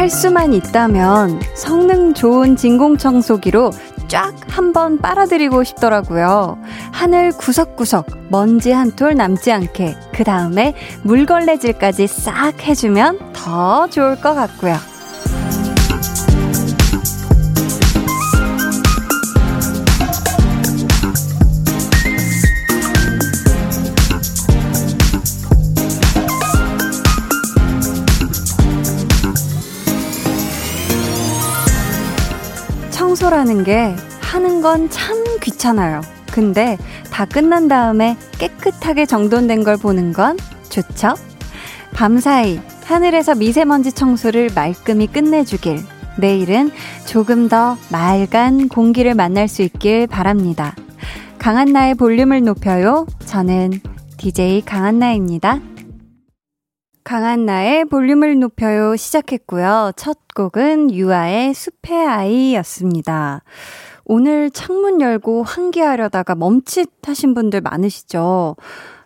할 수만 있다면 성능 좋은 진공 청소기로 쫙 한번 빨아들이고 싶더라고요. 하늘 구석구석 먼지 한 톨 남지 않게 그 다음에 물걸레질까지 싹 해주면 더 좋을 것 같고요. 청소라는 게 하는 건 참 귀찮아요. 근데 다 끝난 다음에 깨끗하게 정돈된 걸 보는 건 좋죠? 밤사이 하늘에서 미세먼지 청소를 말끔히 끝내주길. 내일은 조금 더 맑은 공기를 만날 수 있길 바랍니다. 강한나의 볼륨을 높여요. 저는 DJ 강한나입니다. 강한 나의 볼륨을 높여요 시작했고요. 첫 곡은 유아의 숲의 아이였습니다. 오늘 창문 열고 환기하려다가 멈칫하신 분들 많으시죠?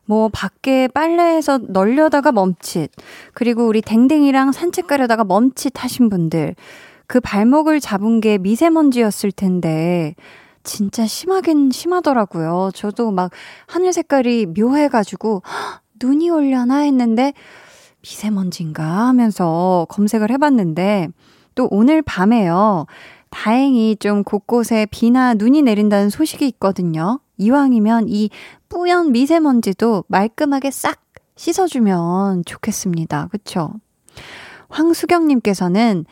뭐 밖에 빨래해서 널려다가 멈칫 그리고 우리 댕댕이랑 산책 가려다가 멈칫 하신 분들 그 발목을 잡은 게 미세먼지였을 텐데 진짜 심하긴 심하더라고요. 저도 막 하늘 색깔이 묘해가지고 헉, 눈이 올려나 했는데 미세먼지인가 하면서 검색을 해봤는데 또 오늘 밤에요. 다행히 좀 곳곳에 비나 눈이 내린다는 소식이 있거든요. 이왕이면 이 뿌연 미세먼지도 말끔하게 싹 씻어주면 좋겠습니다. 그쵸? 황수경님께서는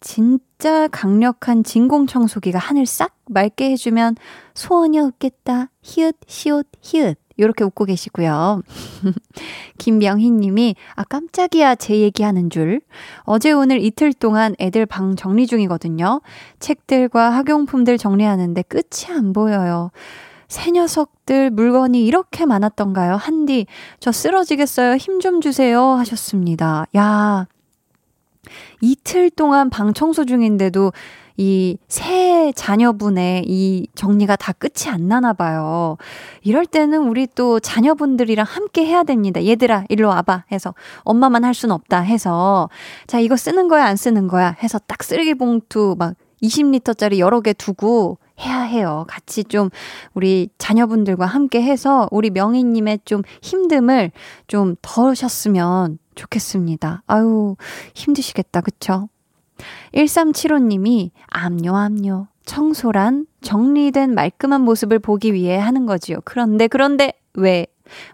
진짜 강력한 진공청소기가 하늘 싹 맑게 해주면 소원이 없겠다. 히읗, 시옷, 히읗. 이렇게 웃고 계시고요. 김명희 님이, 아, 깜짝이야, 제 얘기하는 줄. 어제 오늘 이틀 동안 애들 방 정리 중이거든요. 책들과 학용품들 정리하는데 끝이 안 보여요. 새 녀석들 물건이 이렇게 많았던가요? 한디, 저 쓰러지겠어요. 힘 좀 주세요. 하셨습니다. 야, 이틀 동안 방 청소 중인데도 이 새 자녀분의 이 정리가 다 끝이 안 나나 봐요. 이럴 때는 우리 또 자녀분들이랑 함께 해야 됩니다. 얘들아, 일로 와봐. 해서 엄마만 할 순 없다 해서 자, 이거 쓰는 거야, 안 쓰는 거야 해서 딱 쓰레기 봉투 막 20리터짜리 여러 개 두고 해야 해요. 같이 좀 우리 자녀분들과 함께 해서 우리 명희님의 좀 힘듦을 좀 덜으셨으면 좋겠습니다. 아유, 힘드시겠다. 그쵸? 1375님이 암요, 암요. 청소란 정리된 말끔한 모습을 보기 위해 하는 거지요. 그런데, 그런데, 왜?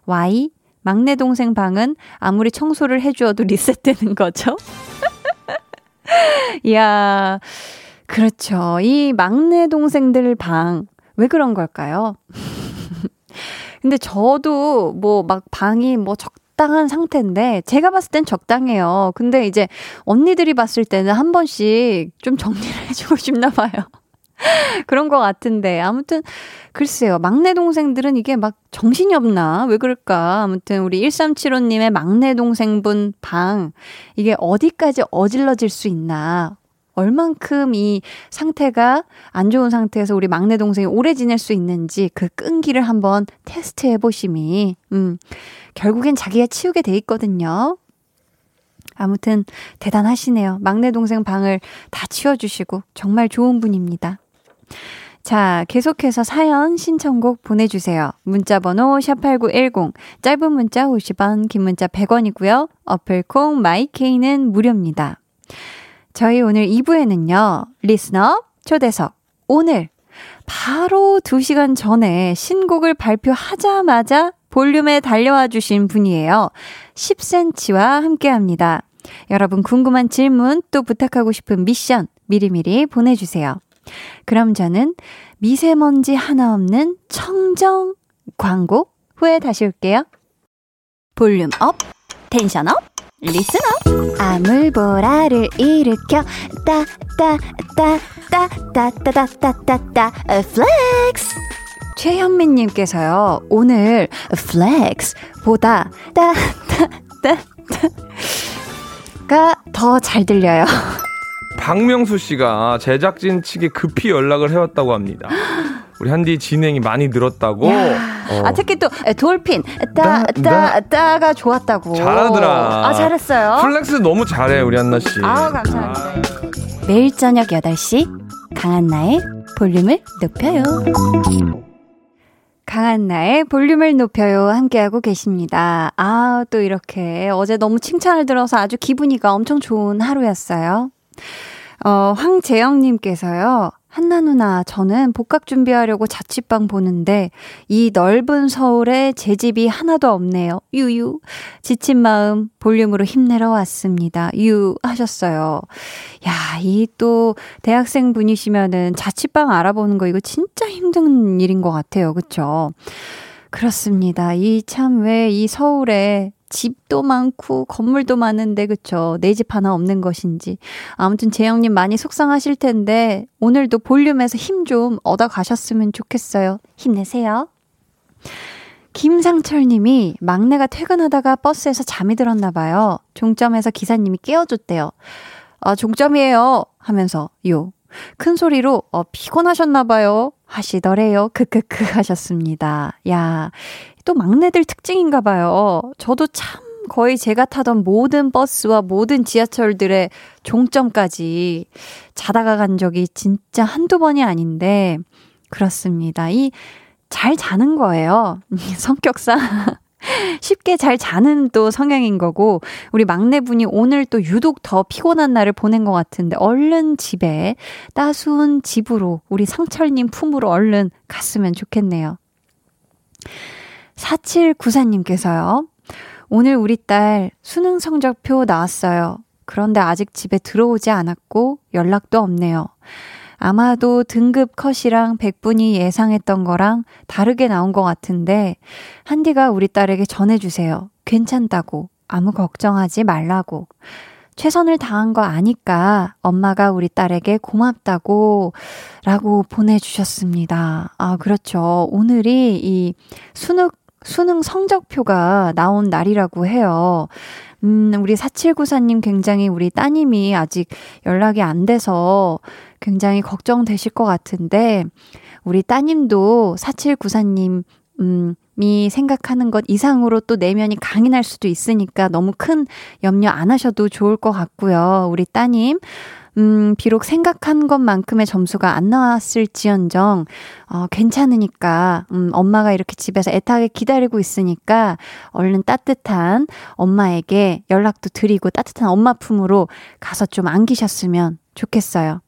Y? 막내 동생 방은 아무리 청소를 해주어도 리셋되는 거죠? 이야, 그렇죠. 이 막내 동생들 방, 왜 그런 걸까요? 근데 저도 뭐 막 방이 뭐 적, 적당한 상태인데 제가 봤을 땐 적당해요. 근데 이제 언니들이 봤을 때는 한 번씩 좀 정리를 해주고 싶나 봐요. 그런 것 같은데. 아무튼 글쎄요. 막내 동생들은 이게 막 정신이 없나? 왜 그럴까? 아무튼 우리 1375님의 막내 동생분 방. 이게 어디까지 어질러질 수 있나 얼만큼 이 상태가 안 좋은 상태에서 우리 막내 동생이 오래 지낼 수 있는지 그 끈기를 한번 테스트해 보심이, 음, 결국엔 자기가 치우게 돼 있거든요. 아무튼 대단하시네요. 막내 동생 방을 다 치워주시고 정말 좋은 분입니다. 자, 계속해서 사연 신청곡 보내주세요. 문자번호 샵8910, 짧은 문자 50원, 긴 문자 100원이고요. 어플콩 마이케이는 무료입니다. 저희 오늘 2부에는요, 리스너 초대석. 오늘 바로 2시간 전에 신곡을 발표하자마자 볼륨에 달려와 주신 분이에요. 10cm와 함께 합니다. 여러분 궁금한 질문 또 부탁하고 싶은 미션 미리미리 보내주세요. 그럼 저는 미세먼지 하나 없는 청정 광고 후에 다시 올게요. 볼륨 up, tension up. listener 아 물보라를 일으켜 따따따따따따따따따 flex 최현민님께서요 오늘 flex보다 따따따따 더잘 들려요. 박명수 씨가 제작진 측에 급히 연락을 해왔다고 합니다. 우리 한디 진행이 많이 늘었다고. 어. 아 특히 또 Dolphin 따 따 따가 좋았다고. 잘하더라. 아 잘했어요. flex 너무 잘해 우리 한나 씨. 아 감사합니다. 아. 매일 저녁 8시 강한나의 볼륨을 높여요. 강한나의 볼륨을 높여요. 함께하고 계십니다. 아, 또 이렇게 어제 너무 칭찬을 들어서 아주 기분이가 엄청 좋은 하루였어요. 어, 황재영님께서요. 한나 누나, 저는 복학 준비하려고 자취방 보는데 이 넓은 서울에 제 집이 하나도 없네요. 유유. 지친 마음 볼륨으로 힘내러 왔습니다. 유 하셨어요. 야, 이 또 대학생 분이시면은 자취방 알아보는 거 이거 진짜 힘든 일인 것 같아요. 그쵸? 그렇습니다. 이 참 왜 이 서울에 집도 많고 건물도 많은데 그쵸? 내 집 하나 없는 것인지. 아무튼 재영님 많이 속상하실 텐데 오늘도 볼륨에서 힘 좀 얻어 가셨으면 좋겠어요. 힘내세요. 김상철님이 막내가 퇴근하다가 버스에서 잠이 들었나 봐요. 종점에서 기사님이 깨워줬대요. 아 종점이에요. 하면서 요. 큰 소리로 어 피곤하셨나 봐요. 하시더래요. 크크크 하셨습니다. 야 또 막내들 특징인가 봐요. 저도 참 거의 제가 타던 모든 버스와 모든 지하철들의 종점까지 자다가 간 적이 진짜 한두 번이 아닌데, 그렇습니다. 이, 잘 자는 거예요. 성격상. 쉽게 잘 자는 또 성향인 거고, 우리 막내분이 오늘 또 유독 더 피곤한 날을 보낸 것 같은데, 얼른 집에 따스운 집으로, 우리 상철님 품으로 얼른 갔으면 좋겠네요. 4794님께서요. 오늘 우리 딸 수능 성적표 나왔어요. 그런데 아직 집에 들어오지 않았고 연락도 없네요. 아마도 등급 컷이랑 백분이 예상했던 거랑 다르게 나온 것 같은데, 한디가 우리 딸에게 전해주세요. 괜찮다고. 아무 걱정하지 말라고. 최선을 다한 거 아니까 엄마가 우리 딸에게 고맙다고 라고 보내주셨습니다. 아, 그렇죠. 오늘이 이 수능 수능 성적표가 나온 날이라고 해요. 음, 우리 4794님 굉장히 우리 따님이 아직 연락이 안 돼서 굉장히 걱정되실 것 같은데, 우리 따님도 4794님, 음, 이 생각하는 것 이상으로 또 내면이 강인할 수도 있으니까 너무 큰 염려 안 하셔도 좋을 것 같고요. 우리 따님, 음, 비록 생각한 것만큼의 점수가 안 나왔을지언정, 어, 괜찮으니까, 음, 엄마가 이렇게 집에서 애타게 기다리고 있으니까, 얼른 따뜻한 엄마에게 연락도 드리고 따뜻한 엄마 품으로 가서 좀 안기셨으면 좋겠어요.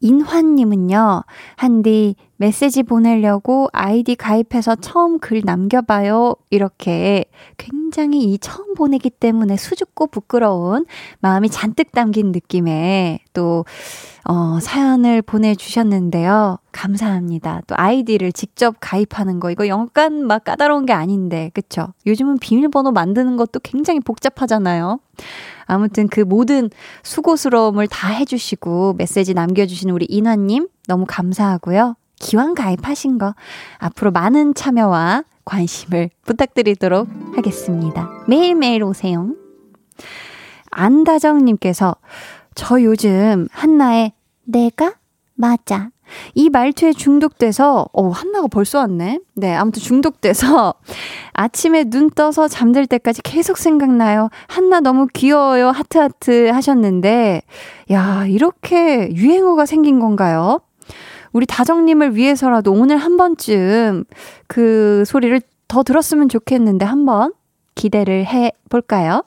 인환님은요, 한디 메시지 보내려고 아이디 가입해서 처음 글 남겨봐요. 이렇게 굉장히 이 처음 보내기 때문에 수줍고 부끄러운 마음이 잔뜩 담긴 느낌의 또, 어, 사연을 보내주셨는데요. 감사합니다. 또 아이디를 직접 가입하는 거, 이거 영간 막 까다로운 게 아닌데, 그쵸? 요즘은 비밀번호 만드는 것도 굉장히 복잡하잖아요. 아무튼 그 모든 수고스러움을 다 해주시고 메시지 남겨주신 우리 인화님 너무 감사하고요. 기왕 가입하신 거 앞으로 많은 참여와 관심을 부탁드리도록 하겠습니다. 매일매일 오세요. 안다정님께서 저 요즘 한나의 내가 맞아 이 말투에 중독돼서, 어, 한나가 벌써 왔네? 네, 아무튼 중독돼서 아침에 눈 떠서 잠들 때까지 계속 생각나요. 한나 너무 귀여워요. 하트하트 하셨는데, 야, 이렇게 유행어가 생긴 건가요? 우리 다정님을 위해서라도 오늘 한 번쯤 그 소리를 더 들었으면 좋겠는데 한번 기대를 해 볼까요?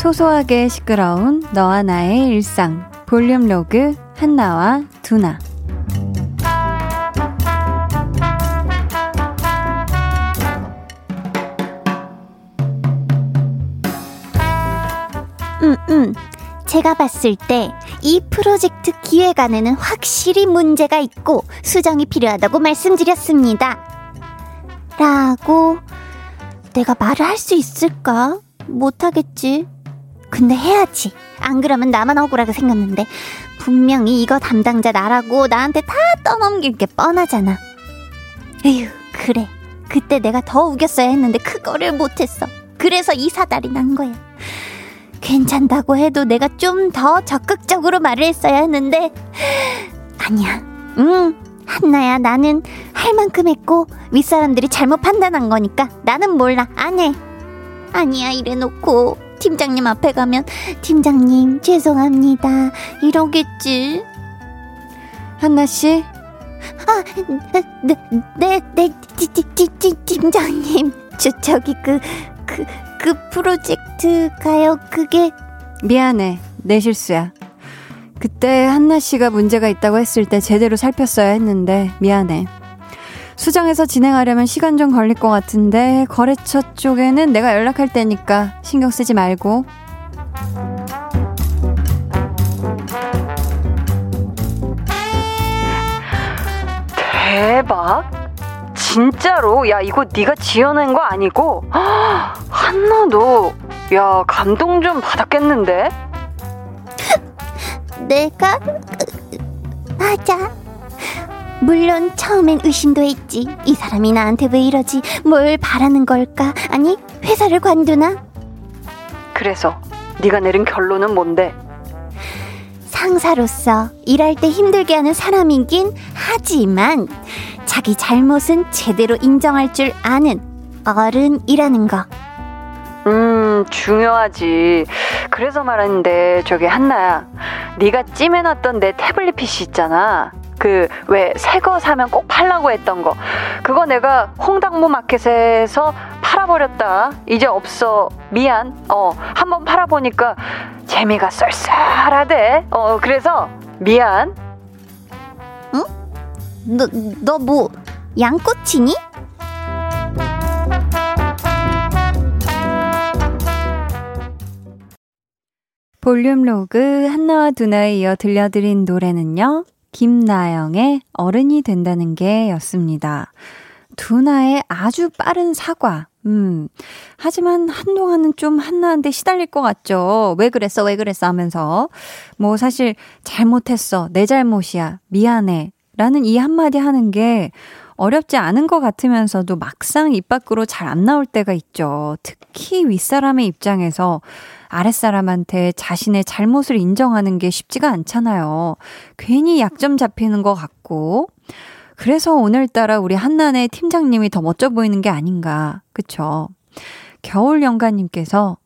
소소하게 시끄러운 너와 나의 일상 볼륨 로그 한나와 두나 제가 봤을 때 이 프로젝트 기획안에는 확실히 문제가 있고 수정이 필요하다고 말씀드렸습니다. 라고 내가 말을 할 수 있을까? 못하겠지. 근데 해야지. 안 그러면 나만 억울하게 생겼는데 분명히 이거 담당자 나라고 나한테 다 떠넘길 게 뻔하잖아. 에휴, 그래. 그때 내가 더 우겼어야 했는데 그거를 못했어. 그래서 이 사달이 난 거야. 괜찮다고 해도 내가 좀 더 적극적으로 말을 했어야 했는데 아니야. 응, 한나야 나는 할 만큼 했고 윗사람들이 잘못 판단한 거니까 나는 몰라 안 해. 아니야 이래놓고 팀장님 앞에 가면 팀장님 죄송합니다 이러겠지. 한나 씨. 아, 네, 네, 네, 팀장님. 저, 저기 그, 그, 그 프로젝트 가요. 그게 미안해. 내 실수야. 그때 한나 씨가 문제가 있다고 했을 때 제대로 살폈어야 했는데 미안해. 수정해서 진행하려면 시간 좀 걸릴 것 같은데 거래처 쪽에는 내가 연락할 테니까 신경 쓰지 말고. 대박. 진짜로? 야, 이거 네가 지어낸 거 아니고? 한나 너, 야, 감동 좀 받았겠는데? 내가 맞아. 물론 처음엔 의심도 했지. 이 사람이 나한테 왜 이러지? 뭘 바라는 걸까? 아니, 회사를 관두나? 그래서 네가 내린 결론은 뭔데? 상사로서 일할 때 힘들게 하는 사람이긴 하지만 자기 잘못은 제대로 인정할 줄 아는 어른이라는 거. 음, 중요하지. 그래서 말하는데 저기 한나야. 네가 찜해놨던 내 태블릿 PC 있잖아. 그 왜 새 거 사면 꼭 팔라고 했던 거. 그거 내가 홍당무 마켓에서 팔아버렸다. 이제 없어. 미안. 어, 한번 팔아보니까 재미가 쏠쏠하대. 어, 그래서 미안. 응? 너, 너 뭐, 양꼬치니? 볼륨 로그 한나와 두나에 이어 들려드린 노래는요. 김나영의 어른이 된다는 게 였습니다. 두나의 아주 빠른 사과. 음. 하지만 한동안은 좀 한나한테 시달릴 것 같죠. 왜 그랬어, 왜 그랬어 하면서. 뭐 사실 잘못했어. 내 잘못이야. 미안해. 라는 이 한마디 하는 게 어렵지 않은 것 같으면서도 막상 입 밖으로 잘 안 나올 때가 있죠. 특히 윗사람의 입장에서 아랫사람한테 자신의 잘못을 인정하는 게 쉽지가 않잖아요. 괜히 약점 잡히는 것 같고. 그래서 오늘따라 우리 한난의 팀장님이 더 멋져 보이는 게 아닌가. 그쵸? 겨울 연가님께서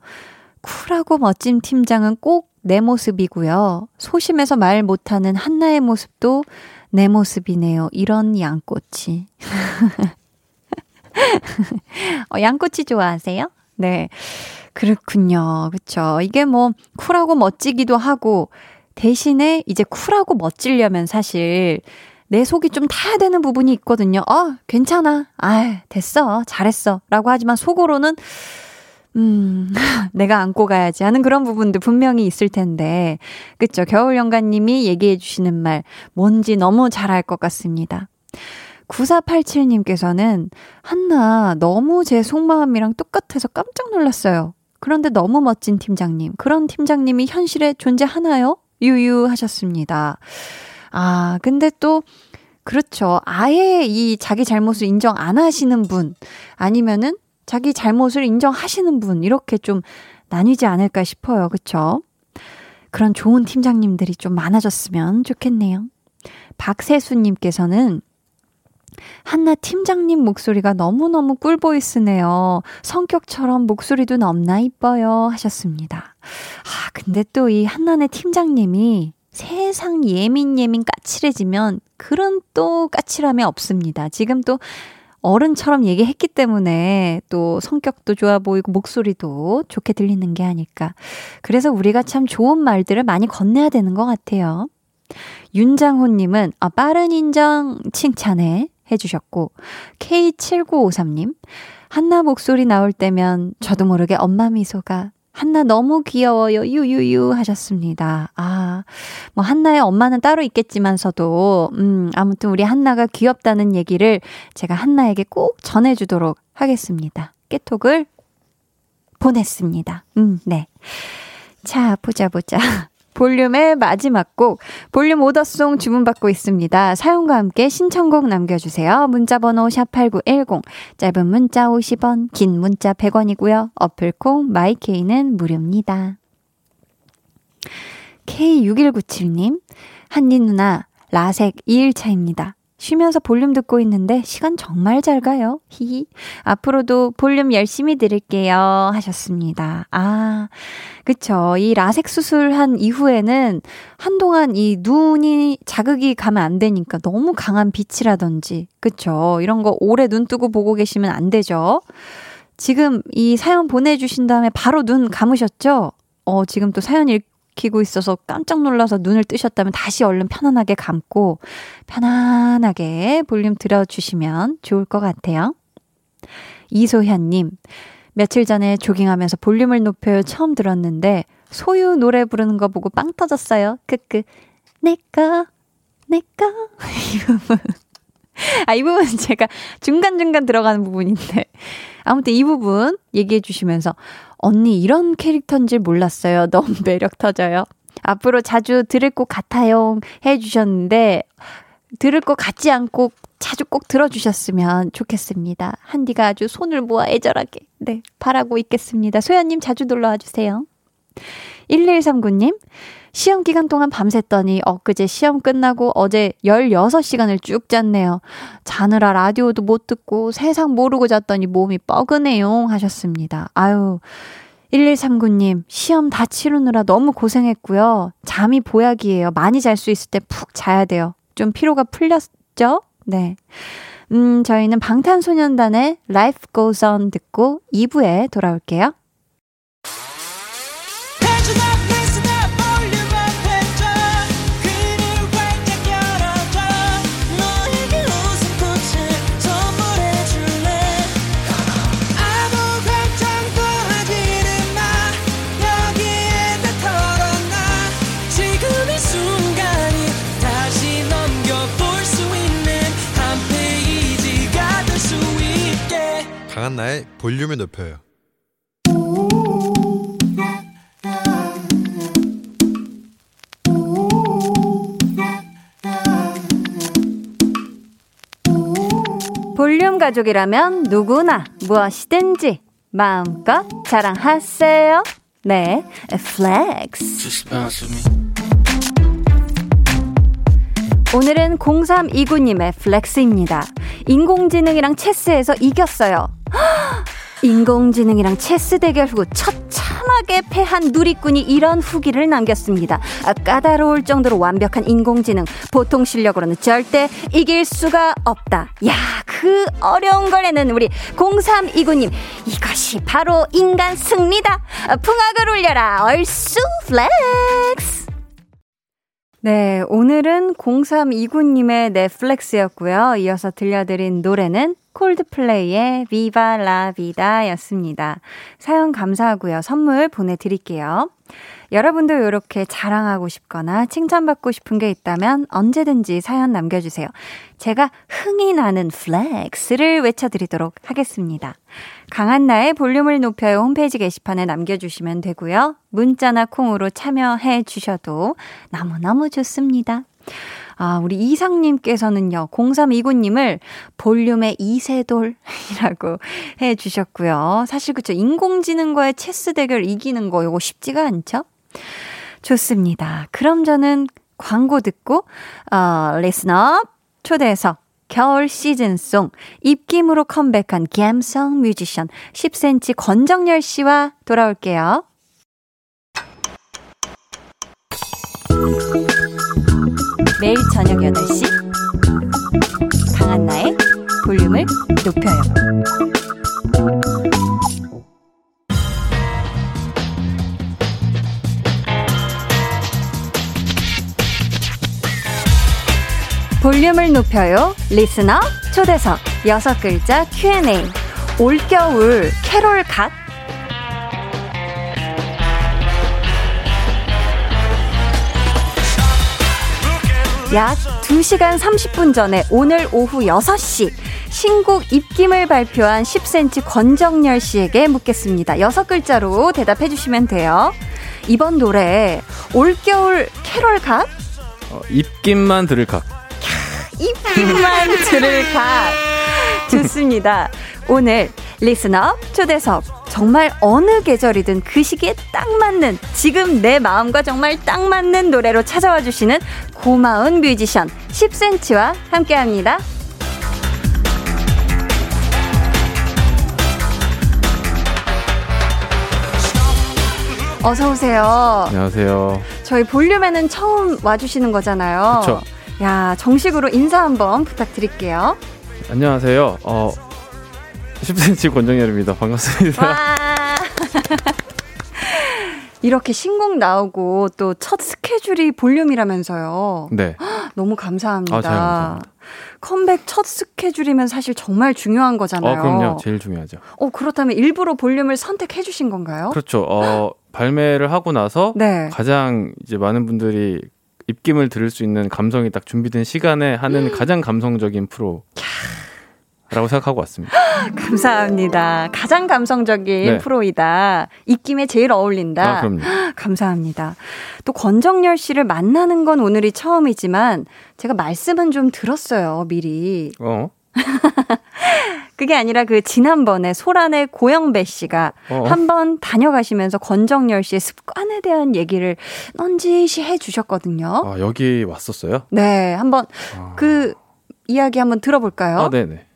쿨하고 멋진 팀장은 꼭 내 모습이고요. 소심해서 말 못하는 한나의 모습도 내 모습이네요. 이런 양꼬치. 어, 양꼬치 좋아하세요? 네. 그렇군요. 그쵸. 이게 뭐, 쿨하고 멋지기도 하고, 대신에 이제 쿨하고 멋지려면 사실, 내 속이 좀 타야 되는 부분이 있거든요. 어, 괜찮아. 아, 됐어. 잘했어. 라고 하지만 속으로는, 음, 내가 안고 가야지 하는 그런 부분도 분명히 있을 텐데. 그쵸. 겨울 연가님이 얘기해 주시는 말, 뭔지 너무 잘 알 것 같습니다. 9487님께서는, 한나, 너무 제 속마음이랑 똑같아서 깜짝 놀랐어요. 그런데 너무 멋진 팀장님. 그런 팀장님이 현실에 존재하나요? 유유하셨습니다. 아, 근데 또, 그렇죠. 아예 이 자기 잘못을 인정 안 하시는 분, 아니면은 자기 잘못을 인정하시는 분, 이렇게 좀 나뉘지 않을까 싶어요. 그쵸? 그런 좋은 팀장님들이 좀 많아졌으면 좋겠네요. 박세수 님께서는 한나 팀장님 목소리가 너무너무 꿀보이스네요. 성격처럼 목소리도 넘나 이뻐요. 하셨습니다. 아, 근데 또 이 한나네 팀장님이 세상 예민 예민 까칠해지면 그런 또 까칠함이 없습니다. 지금 또 어른처럼 얘기했기 때문에 또 성격도 좋아 보이고 목소리도 좋게 들리는 게 아닐까. 그래서 우리가 참 좋은 말들을 많이 건네야 되는 것 같아요. 윤장호님은 아, 빠른 인정 칭찬해 해주셨고 K7953님 한나 목소리 나올 때면 저도 모르게 엄마 미소가 한나 너무 귀여워요. 유유유 하셨습니다. 아, 뭐 한나의 엄마는 따로 있겠지만서도 음, 아무튼 우리 한나가 귀엽다는 얘기를 제가 한나에게 꼭 전해 주도록 하겠습니다. 깨톡을 보냈습니다. 음, 네. 자, 보자, 보자. 볼륨의 마지막 곡, 볼륨 오더송 주문받고 있습니다. 사용과 함께 신청곡 남겨주세요. 문자번호 샵8910, 짧은 문자 50원, 긴 문자 100원이고요. 어플콩, 마이케이는 무료입니다. K6197님, 한니 누나, 라색 2일차입니다. 쉬면서 볼륨 듣고 있는데 시간 정말 잘 가요. 히히. 앞으로도 볼륨 열심히 들을게요. 하셨습니다. 아, 그쵸. 이 라섹 수술한 이후에는 한동안 이 눈이 자극이 가면 안 되니까 너무 강한 빛이라든지, 그쵸. 이런 거 오래 눈 뜨고 보고 계시면 안 되죠. 지금 이 사연 보내주신 다음에 바로 눈 감으셨죠? 어, 지금 또 사연 읽 키고 있어서 깜짝 놀라서 눈을 뜨셨다면 다시 얼른 편안하게 감고 편안하게 볼륨 들어주시면 좋을 것 같아요. 이소현님, 며칠 전에 조깅하면서 볼륨을 높여 처음 들었는데 소유 노래 부르는 거 보고 빵 터졌어요. 크크. 내꺼, 내꺼. 이 부분. 아, 이 부분 제가 중간중간 들어가는 부분인데. 아무튼 이 부분 얘기해 주시면서 언니 이런 캐릭터인 줄 몰랐어요. 너무 매력 터져요. 앞으로 자주 들을 것 같아요. 해 주셨는데 들을 것 같지 않고 자주 꼭 들어주셨으면 좋겠습니다. 한디가 아주 손을 모아 애절하게 네 바라고 있겠습니다. 소연님 자주 놀러와 주세요. 1139님 시험 기간 동안 밤샜더니 엊그제 시험 끝나고 어제 16시간을 쭉 잤네요. 자느라 라디오도 못 듣고 세상 모르고 잤더니 몸이 뻐근해요. 하셨습니다. 아유. 1139님, 시험 다 치르느라 너무 고생했고요. 잠이 보약이에요. 많이 잘 수 있을 때 푹 자야 돼요. 좀 피로가 풀렸죠? 네. 음, 저희는 방탄소년단의 Life Goes On 듣고 2부에 돌아올게요. 볼륨을 높여요. 볼륨 가족이라면 누구나 무엇이든지 마음껏 자랑하세요. 네, flex. 오늘은 0329님의 flex입니다. 인공지능이랑 체스에서 이겼어요. 인공지능이랑 체스 대결 후 처참하게 패한 누리꾼이 이런 후기를 남겼습니다. 아, 까다로울 정도로 완벽한 인공지능. 보통 실력으로는 절대 이길 수가 없다. 야, 그 어려운 걸 해는 우리 0329님. 이것이 바로 인간 승리다. 아, 풍악을 울려라. 얼쑤 flex. 네, 오늘은 0329님의 네 flex였고요. 이어서 들려드린 노래는 콜드플레이의 Viva la Vida 였습니다. 사연 감사하고요. 선물 보내드릴게요. 여러분도 이렇게 자랑하고 싶거나 칭찬받고 싶은 게 있다면 언제든지 사연 남겨주세요. 제가 흥이 나는 flex를 외쳐드리도록 하겠습니다. 강한나의 볼륨을 높여요 홈페이지 게시판에 남겨주시면 되고요. 문자나 콩으로 참여해 주셔도 너무너무 좋습니다. 아, 우리 이상님께서는요, 0329님을 볼륨의 이세돌이라고 해 주셨고요. 사실 그쵸. 인공지능과의 체스 대결 이기는 거, 이거 쉽지가 않죠? 좋습니다. 그럼 저는 광고 듣고, 어, 리스너 초대해서 겨울 시즌송 입김으로 컴백한 감성 뮤지션 10cm 권정열 씨와 돌아올게요. 매일 저녁 8시 강한나의 볼륨을 높여요. 볼륨을 높여요. 리스너 초대석 여섯 글자 Q&A 올겨울 캐롤 갓 약 2시간 30분 전에 오늘 오후 6시 신곡 입김을 발표한 10cm 권정열 씨에게 묻겠습니다. 6글자로 대답해 주시면 돼요. 이번 노래 올겨울 캐롤 각? 어, 입김만 들을 각. 입김만 들을 각. 좋습니다. 오늘 리스너 초대석 정말 어느 계절이든 그 시기에 딱 맞는 지금 내 마음과 정말 딱 맞는 노래로 찾아와 주시는 고마운 뮤지션 10cm와 함께합니다. 어서 오세요. 안녕하세요. 저희 볼륨에는 처음 와주시는 거잖아요. 그쵸. 야 정식으로 인사 한번 부탁드릴게요. 안녕하세요. 어, 10cm 권정열입니다. 반갑습니다. 와. 이렇게 신곡 나오고 또 첫 스케줄이 볼륨이라면서요. 네. 너무 감사합니다. 아, 잘 감사합니다. 컴백 첫 스케줄이면 사실 정말 중요한 거잖아요. 어, 그럼요. 제일 중요하죠. 어, 그렇다면 일부러 볼륨을 선택해 주신 건가요? 그렇죠. 어, 발매를 하고 나서 네. 가장 이제 많은 분들이 입김을 들을 수 있는 감성이 딱 준비된 시간에 하는 가장 감성적인 프로 라고 생각하고 왔습니다. 감사합니다. 가장 감성적인 네. 프로이다. 입김에 제일 어울린다. 아, 그럼요. 감사합니다. 또 권정열 씨를 만나는 건 오늘이 처음이지만 제가 말씀은 좀 들었어요, 미리. 어? 그게 아니라 그 지난번에 소란의 고영배 씨가 어. 한번 다녀가시면서 권정열 씨의 습관에 대한 얘기를 넌지시 해 주셨거든요. 아, 여기 왔었어요? 네, 한번 아. 그 이야기 한번 들어볼까요? 아, 네네.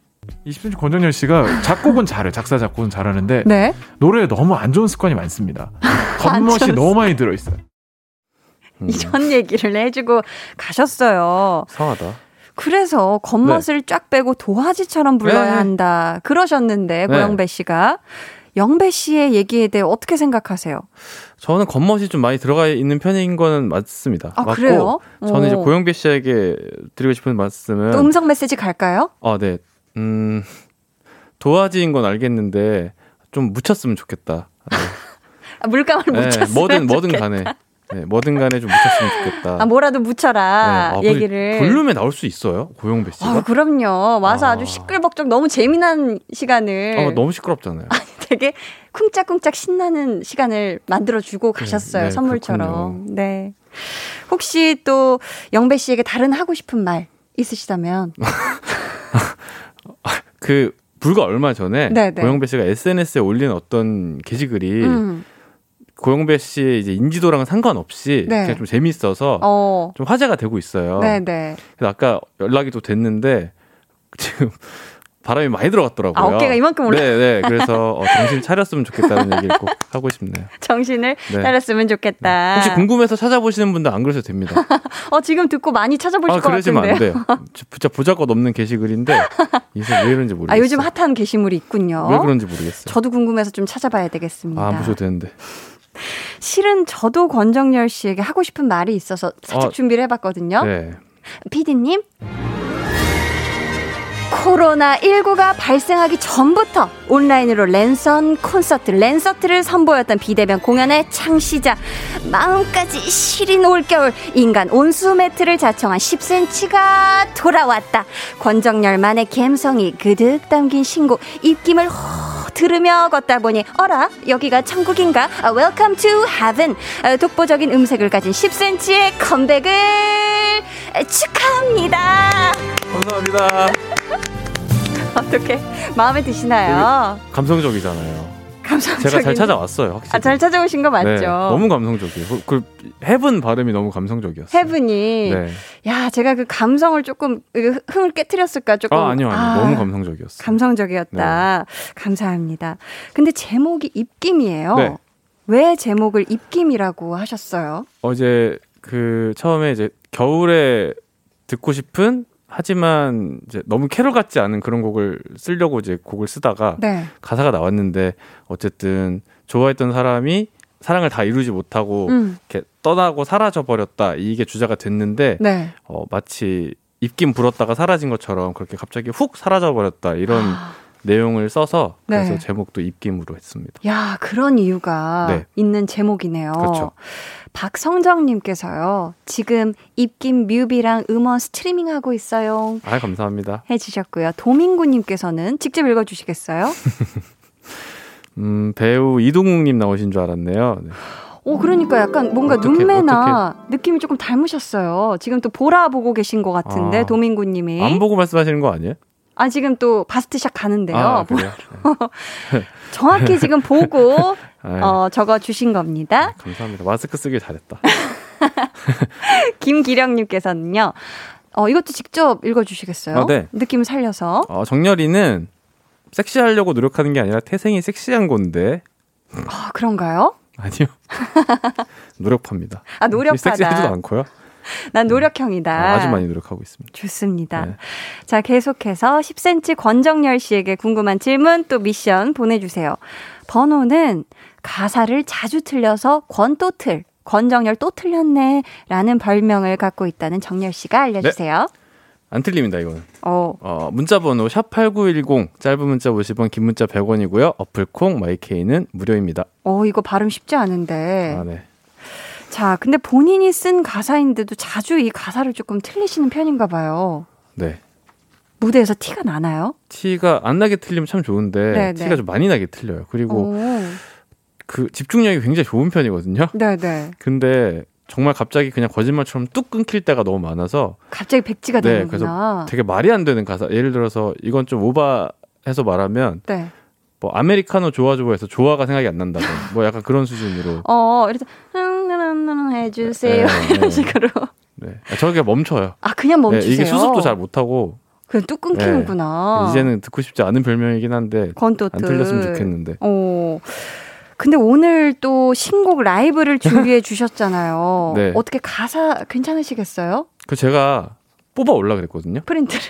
20cm 권정열 씨가 작곡은 잘해요. 작사 작곡은 잘하는데 네. 노래에 너무 안 좋은 습관이 많습니다. 안 겉멋이 너무 많이 들어 있어요. 음, 이런 얘기를 해주고 가셨어요. 성하다. 그래서 겉멋을 쫙 빼고 도화지처럼 불러야 네. 한다. 그러셨는데, 네. 고영배 씨가. 영배 씨의 얘기에 대해 어떻게 생각하세요? 저는 겉멋이 좀 많이 들어가 있는 편인 거는 맞습니다. 아, 맞고 그래요? 저는 이제 오. 고영배 씨에게 드리고 싶은 말씀은 또 음성 메시지 갈까요? 아, 네. 음, 도화지인 건 알겠는데, 좀 묻혔으면 좋겠다. 네. 아, 물감을 네, 묻혔으면 뭐든, 뭐든 좋겠다. 간에. 네, 뭐든 간에 좀 묻혔으면 좋겠다. 아, 뭐라도 묻혀라. 네. 아, 얘기를. 볼륨에 나올 수 있어요? 고영배 씨가? 아, 그럼요. 와서 아. 아. 주 시끌벅적 너무 재미난 시간을 아, 너무 시끄럽잖아요. 되게 쿵짝쿵짝 신나는 시간을 만들어주고 가셨어요. 네, 선물처럼. 그렇군요. 네. 혹시 또 영배 씨에게 다른 하고 싶은 말 있으시다면. 그, 불과 얼마 전에 네, 네. 고영배 씨가 SNS에 올린 어떤 게시글이 음. 고영배 씨의 이제 인지도랑은 상관없이 네. 그냥 좀 재밌어서 어. 좀 화제가 되고 있어요. 네네. 그래서 아까 연락이 또 됐는데 지금 바람이 많이 들어갔더라고요. 아, 어깨가 이만큼 올라- 네, 네. 그래서 어, 정신 차렸으면 좋겠다는 얘기를 꼭 하고 싶네요. 정신을 네. 차렸으면 좋겠다. 혹시 궁금해서 찾아보시는 분들 안 그러셔도 됩니다. 어, 지금 듣고 많이 찾아보실 아, 것 그러시면 같은데요. 안 돼요. 진짜 보잘것 없는 게시글인데 이게 왜 이런지 모르겠어요. 아, 요즘 핫한 게시물이 있군요. 왜 그런지 모르겠어요. 저도 궁금해서 좀 찾아봐야 되겠습니다. 아, 안 보셔도 되는데. 실은 저도 권정열 씨에게 하고 싶은 말이 있어서 살짝 어, 준비를 해봤거든요. 네. 피디님. 코로나19가 발생하기 전부터 온라인으로 랜선 콘서트, 랜서트를 선보였던 비대면 공연의 창시자, 마음까지 시린 올겨울, 인간 온수 매트를 자청한 10cm가 돌아왔다. 권정열만의 감성이 그득 담긴 신곡, 입김을 호 들으며 걷다 보니, 어라, 여기가 천국인가? 아, Welcome to heaven. 아, 독보적인 음색을 가진 10cm의 컴백을 축하합니다. 감사합니다. 어떻게 마음에 드시나요? 감성적이잖아요. 감사합니다. 제가 잘 찾아왔어요, 확실히. 아, 잘 찾아오신 거 맞죠? 네, 너무 감성적이에요. 그, 그 헤븐 발음이 너무 감성적이었어요. 헤븐이 네. 야 제가 그 감성을 조금 그 흥을 깨뜨렸을까 조금 아, 아니요, 아니요. 아, 너무 감성적이었어요. 감성적이었다. 감사합니다. 근데 제목이 입김이에요. 네. 왜 제목을 입김이라고 하셨어요? 어제 그 처음에 이제 겨울에 듣고 싶은 하지만 이제 너무 캐롤 같지 않은 그런 곡을 쓰려고 이제 곡을 쓰다가 네. 가사가 나왔는데 어쨌든 좋아했던 사람이 사랑을 다 이루지 못하고 음. 이렇게 떠나고 사라져 버렸다 이게 주자가 됐는데 네. 어, 마치 입김 불었다가 사라진 것처럼 그렇게 갑자기 훅 사라져 버렸다 이런 내용을 써서 그래서 네. 제목도 입김으로 했습니다. 야, 그런 이유가 네. 있는 제목이네요. 그렇죠. 박성정님께서요, 지금 입김 뮤비랑 음원 스트리밍 하고 있어요. 아 감사합니다. 해주셨고요. 도민구님께서는 직접 읽어주시겠어요? 음, 배우 이동욱님 나오신 줄 알았네요. 네. 오, 그러니까 약간 뭔가 어떻게, 눈매나 느낌이 조금 닮으셨어요. 지금 또 보라 보고 계신 것 같은데, 아. 도민구님이. 안 보고 말씀하시는 거 아니에요? 아, 지금 또 바스트샷 가는데요. 아? 정확히 지금 보고 네. 어, 적어 주신 겁니다. 감사합니다. 마스크 쓰길 잘했다. 김기령님께서는요. 어, 이것도 직접 읽어주시겠어요? 아, 네. 느낌 살려서. 어, 정렬이는 섹시하려고 노력하는 게 아니라 태생이 섹시한 건데 아, 그런가요? 아니요. 노력합니다. 아, 노력하다. 섹시하지도 않고요. 난 노력형이다. 아, 아주 많이 노력하고 있습니다. 좋습니다. 네. 자, 계속해서 10cm 권정열 씨에게 궁금한 질문 또 미션 보내주세요. 번호는 가사를 자주 틀려서 권또 틀, 권정열 또 틀렸네 라는 별명을 갖고 있다는 정열 씨가 알려주세요. 안 틀립니다, 이거는. 어, 어, 문자 번호 샵8910 짧은 문자 50원, 긴 문자 100원이고요. 어플 콩 마이 K는 무료입니다. 어, 이거 발음 쉽지 않은데. 아, 네. 자, 근데 본인이 쓴 가사인데도 자주 이 가사를 조금 틀리시는 편인가 봐요. 네. 무대에서 티가 나나요? 티가 안 나게 틀리면 참 좋은데 네, 티가 네. 좀 많이 나게 틀려요. 그리고 오, 그 집중력이 굉장히 좋은 편이거든요. 네네. 근데 정말 갑자기 그냥 거짓말처럼 뚝 끊길 때가 너무 많아서 갑자기 백지가 네, 되는구나. 되게 말이 안 되는 가사. 예를 들어서 이건 좀 오바해서 말하면 네. 뭐 아메리카노 좋아 좋아해서 좋아가 생각이 안 난다든 뭐 약간 그런 수준으로 어, 이래서 흥흥흥 해주세요 네, 이런 네. 식으로. 네. 저게 멈춰요. 아 그냥 네, 멈추세요. 이게 수습도 잘 못하고 그냥 뚝 끊기는구나. 이제는 듣고 싶지 않은 별명이긴 한데 건또트. 안 틀렸으면 좋겠는데. 어. 근데 오늘 또 신곡 라이브를 준비해 주셨잖아요. 네. 어떻게 가사 괜찮으시겠어요? 그 제가 뽑아 올라 그랬거든요. 프린트를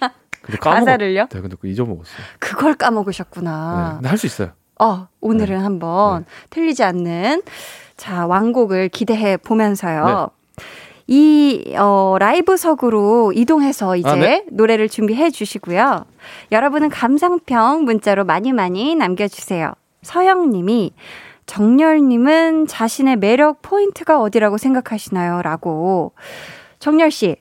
근데 까먹었... 가사를요? 네, 근데 그 잊어먹었어요. 그걸 네. 까먹으셨구나. 근데 할 수 있어요. 어, 오늘은 네. 한번 틀리지 않는 자 왕곡을 기대해 보면서요. 네. 이 어, 라이브석으로 이동해서 이제 아, 네. 노래를 준비해 주시고요. 여러분은 감상평 문자로 많이 많이 남겨주세요. 서영님이 정열님은 자신의 매력 포인트가 어디라고 생각하시나요? 라고. 정열씨,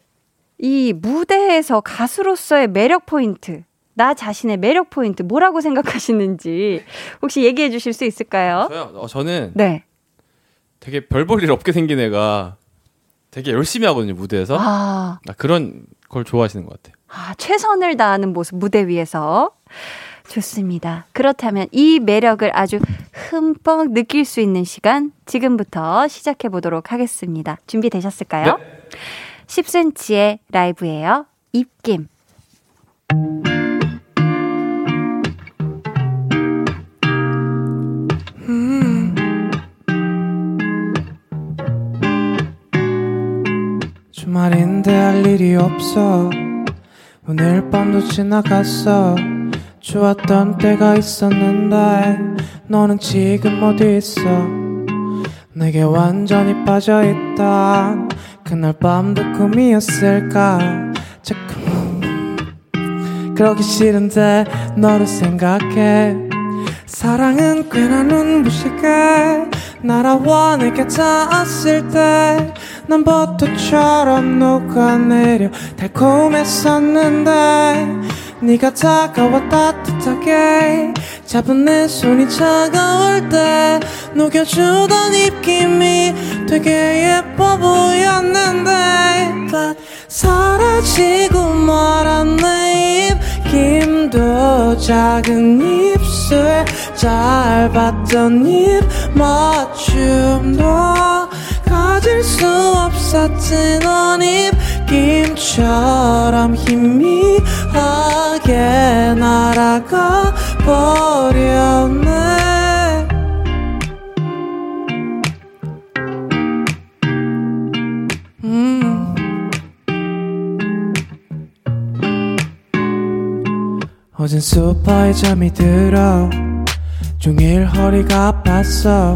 이 무대에서 가수로서의 매력 포인트, 나 자신의 매력 포인트 뭐라고 생각하시는지 혹시 얘기해 주실 수 있을까요? 저요? 어, 저는 네. 되게 별 볼 일 없게 생긴 애가 되게 열심히 하거든요 무대에서. 아, 나 그런 걸 좋아하시는 것 같아요. 아, 최선을 다하는 모습 무대 위에서. 좋습니다. 그렇다면 이 매력을 아주 흠뻑 느낄 수 있는 시간 지금부터 시작해 보도록 하겠습니다. 준비되셨을까요? 10cm의 라이브예요. 입김. 주말인데 할 일이 없어. 오늘 밤도 지나갔어. 좋았던 때가 있었는데 너는 지금 어디 있어? 내게 완전히 빠져있던 그날 밤도 꿈이었을까? 자꾸. 그러기 싫은데 너를 생각해 사랑은 꽤나 눈부시게 날아와 내게 닿았을 때 난 버터처럼 녹아내려 달콤했었는데 네가 다가와 따뜻하게 잡은 내 손이 차가울 때 녹여주던 입김이 되게 예뻐 보였는데 사라지고 내 입김도 작은 입 술 짧았던 입 맞춤도 가질 수 없었지 넌 입 김처럼 희미하게 날아가 버렸네 어젠 소파에 잠이 들어 종일 허리가 아팠어.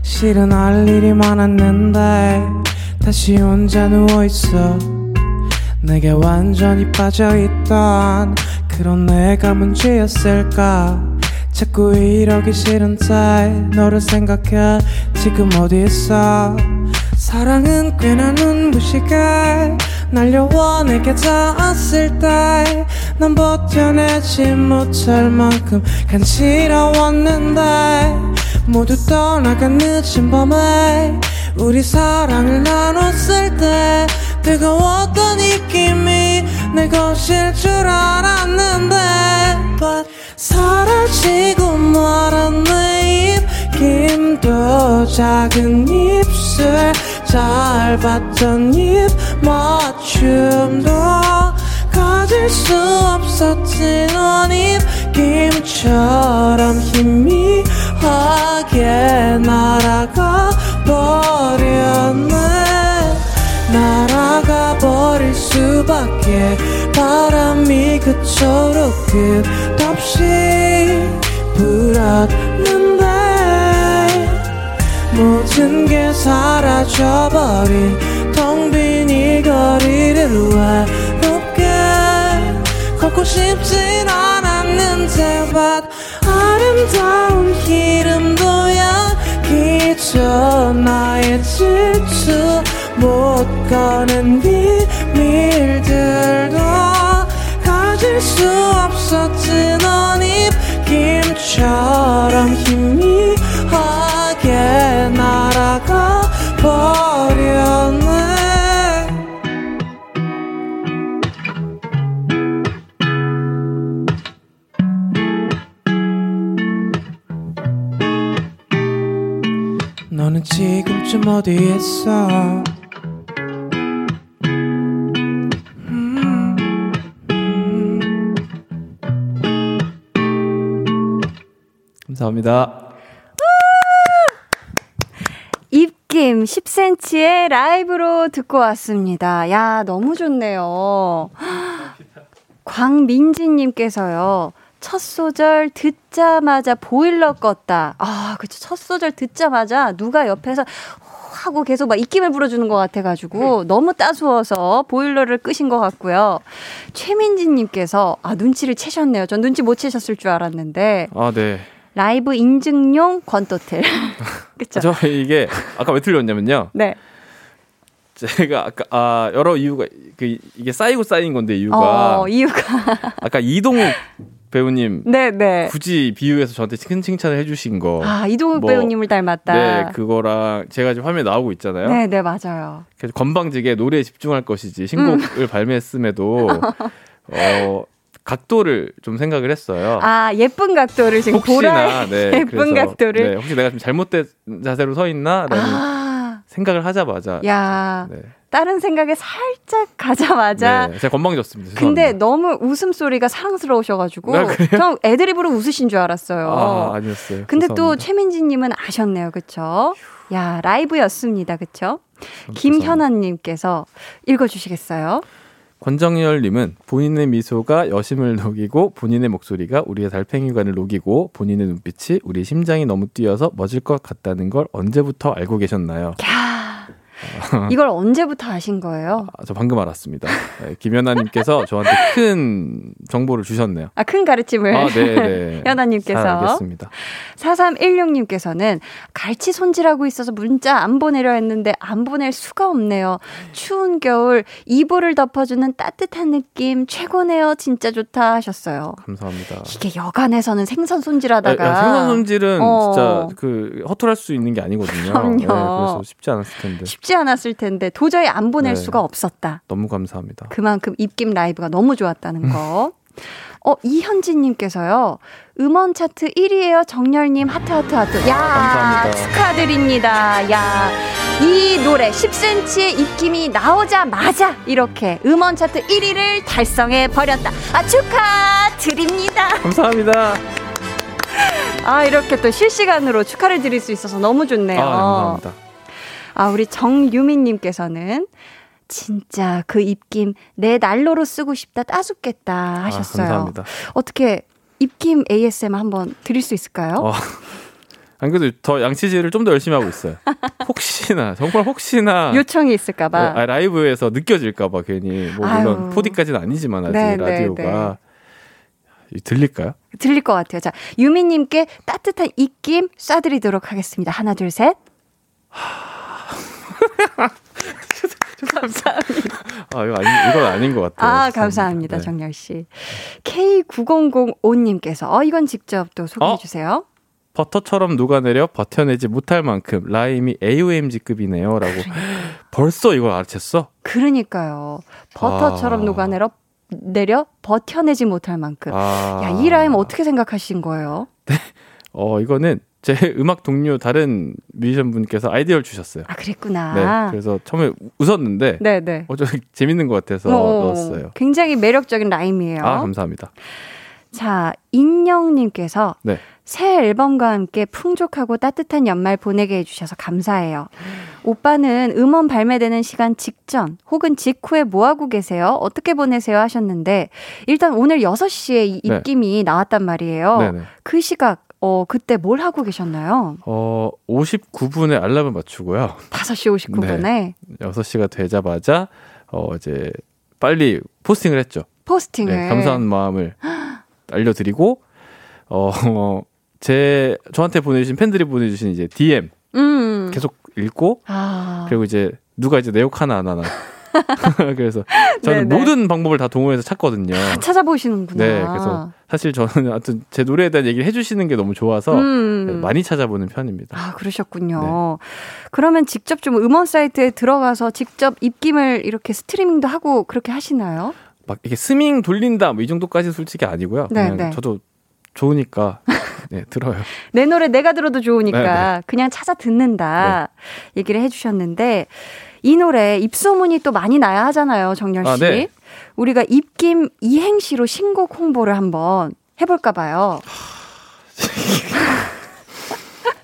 실은 할 일이 많았는데 다시 혼자 누워있어. 내게 완전히 빠져있던 그런 내가 문제였을까? 자꾸 이러기 싫은데 너를 생각해. 지금 어디 있어? 사랑은 꽤나 눈부시게 날려와 내게 닿았을 때 난 버텨내지 못할 만큼 간지러웠는데 모두 떠나간 늦은 밤에 우리 사랑을 나눴을 때 뜨거웠던 느낌이 내 것일 줄 알았는데 But 사라지고 말았네 입김도 작은 입술 짧았던 입 맞춤도 가질 수 없었지 넌 입김처럼 희미하게 날아가 버렸네. 날아가 버릴 수밖에 바람이 그토록 끝없이 불었는데 모든 게 사라져버린 거리를 외롭게 걷고 싶진 않았는데 But 아름다운 이름도야 기저 나의 질투 못 꺼낸 비밀들도 가질 수 없었지. 넌 입김처럼 희미 지금쯤 어디에 있어. 감사합니다. 입김 10cm의 라이브로 듣고 왔습니다. 야, 너무 좋네요. 광민지님께서요. 첫 소절 듣자마자 보일러 껐다. 아, 그쵸. 첫 소절 듣자마자 누가 옆에서 하고 계속 막 입김을 불어주는 것 같아가지고 너무 따스워서 보일러를 끄신 것 같고요. 최민지님께서 아, 눈치를 채셨네요. 전 눈치 못 채셨을 줄 알았는데. 아, 네. 라이브 인증용 권토텔. 그쵸. 저 이게 아까 왜 틀렸냐면요. 네. 제가 아까 아 여러 이유가 그 이게 쌓이고 쌓인 건데 이유가 어, 이유가. 아까 이동욱 배우님 네, 네. 굳이 비유해서 저한테 큰 칭찬을 해주신 거. 아, 이동욱 뭐, 배우님을 닮았다. 네, 그거랑 제가 지금 화면에 나오고 있잖아요. 네, 네, 맞아요. 그래서 건방지게 노래에 집중할 것이지 신곡을 음. 발매했음에도 어 각도를 좀 생각을 했어요. 아, 예쁜 각도를 지금 보라. 혹시나 네, 예쁜 그래서, 각도를. 네, 혹시 내가 좀 잘못된 자세로 서 있나라는 아, 생각을 하자마자 야, 네. 다른 생각에 살짝 가자마자. 네, 제가 건방졌습니다. 근데 죄송합니다. 너무 웃음소리가 사랑스러우셔가지고. 아? 전 애드립으로 웃으신 줄 알았어요. 아, 아니었어요. 근데 또 죄송합니다. 최민지님은 아셨네요. 그쵸? 야, 라이브였습니다. 그쵸? 죄송합니다. 김현아님께서 읽어주시겠어요? 권정열님은 본인의 미소가 여심을 녹이고 본인의 목소리가 우리의 달팽이관을 녹이고 본인의 눈빛이 우리 심장이 너무 뛰어서 멎을 것 같다는 걸 언제부터 알고 계셨나요? 야 이걸 언제부터 아신 거예요? 아, 저 방금 알았습니다. 네, 김연아님께서 저한테 큰 정보를 주셨네요. 아, 큰 가르침을. 아, 네, 네. 현아님께서. 잘 알겠습니다. 4316님께서는 갈치 손질하고 있어서 문자 안 보내려 했는데 안 보낼 수가 없네요. 추운 겨울 이불을 덮어주는 따뜻한 느낌 최고네요. 진짜 좋다 하셨어요. 감사합니다. 이게 여간에서는 생선 손질하다가 야, 생선 손질은 어. 진짜 그 허투루할 수 있는 게 아니거든요. 그럼요. 네, 그래서 쉽지 않았을 텐데 쉽지 않았을 텐데 도저히 안 보낼 네. 수가 없었다. 너무 감사합니다. 그만큼 입김 라이브가 너무 좋았다는 거. 어, 이현진님께서요. 음원 차트 1위에요. 정열님, 하트, 하트, 하트. 야, 감사합니다. 축하드립니다. 야, 이 노래 10cm의 입김이 나오자마자 이렇게 음원 차트 1위를 달성해 버렸다. 아, 축하드립니다. 감사합니다. 아, 이렇게 또 실시간으로 축하를 드릴 수 있어서 너무 좋네요. 아, 감사합니다. 아, 우리 정유민님께서는 진짜 그 입김 내 난로로 쓰고 싶다 따숩겠다 하셨어요. 아, 감사합니다. 어떻게 입김 ASM 한번 드릴 수 있을까요? 어, 안 그래도 더 양치질을 좀 더 열심히 하고 있어요. 혹시나 정말 혹시나 요청이 있을까봐. 아, 라이브에서 느껴질까봐 괜히 뭐 물론 아유. 4D까지는 아니지만 아직 네, 네, 라디오가 들릴까요? 들릴 것 같아요. 자, 유미님께 따뜻한 입김 쏴드리도록 하겠습니다. 하나, 둘, 셋. 감사합니다. 아 이거 아니 이건 아닌 것 같아요. 아. 감사합니다. 네. 정열 씨. K9005님께서, 어, 이건 직접 또 소개해 어? 주세요. 버터처럼 녹아내려 버텨내지 못할 만큼 라임이 AOMG급이네요 라고 벌써 이걸 알아챘어? 그러니까요. 버터처럼 아. 녹아내려 내려 버텨내지 못할 만큼. 아. 야, 이 라임 어떻게 생각하신 거예요? 어, 이거는 제 음악 동료 다른 뮤지션 분께서 아이디어를 주셨어요. 아, 그랬구나. 네. 그래서 처음에 웃었는데 네, 네. 어, 좀 재밌는 것 같아서 어, 넣었어요. 굉장히 매력적인 라임이에요. 아, 감사합니다. 자, 인영님께서 네. 새 앨범과 함께 풍족하고 따뜻한 연말 보내게 해주셔서 감사해요. 오빠는 음원 발매되는 시간 직전 혹은 직후에 뭐하고 계세요? 어떻게 보내세요? 하셨는데, 일단 오늘 6시에 이 네. 입김이 나왔단 말이에요. 네네. 그 시각, 어, 그때 뭘 하고 계셨나요? 어, 59분에 알람을 맞추고요. 5시 59분에 6시가 되자마자 어, 이제 빨리 포스팅을 했죠. 포스팅을. 네, 감사한 마음을 알려드리고 어, 어, 제 저한테 보내주신 팬들이 보내주신 이제 DM 음. 계속 읽고 아. 그리고 이제 누가 이제 내 욕 하나 안 하나 그래서 저는 네네. 모든 방법을 다 동원해서 찾거든요. 찾아보시는구나. 네, 그래서 사실 저는 하여튼 제 노래에 대한 얘기를 해주시는 게 너무 좋아서 음. 네, 많이 찾아보는 편입니다. 아, 그러셨군요. 네. 그러면 직접 좀 음원 사이트에 들어가서 직접 입김을 이렇게 스트리밍도 하고 그렇게 하시나요? 막 이게 스밍 돌린다 뭐 이 정도까지 솔직히 아니고요. 네, 그냥 네. 저도 좋으니까 네 들어요. 내 노래 내가 들어도 좋으니까 네, 그냥 찾아 듣는다 얘기를 해주셨는데 이 노래 입소문이 또 많이 나야 하잖아요, 정열 씨. 아, 네. 우리가 입김 이행시로 신곡 홍보를 한번 해볼까 봐요.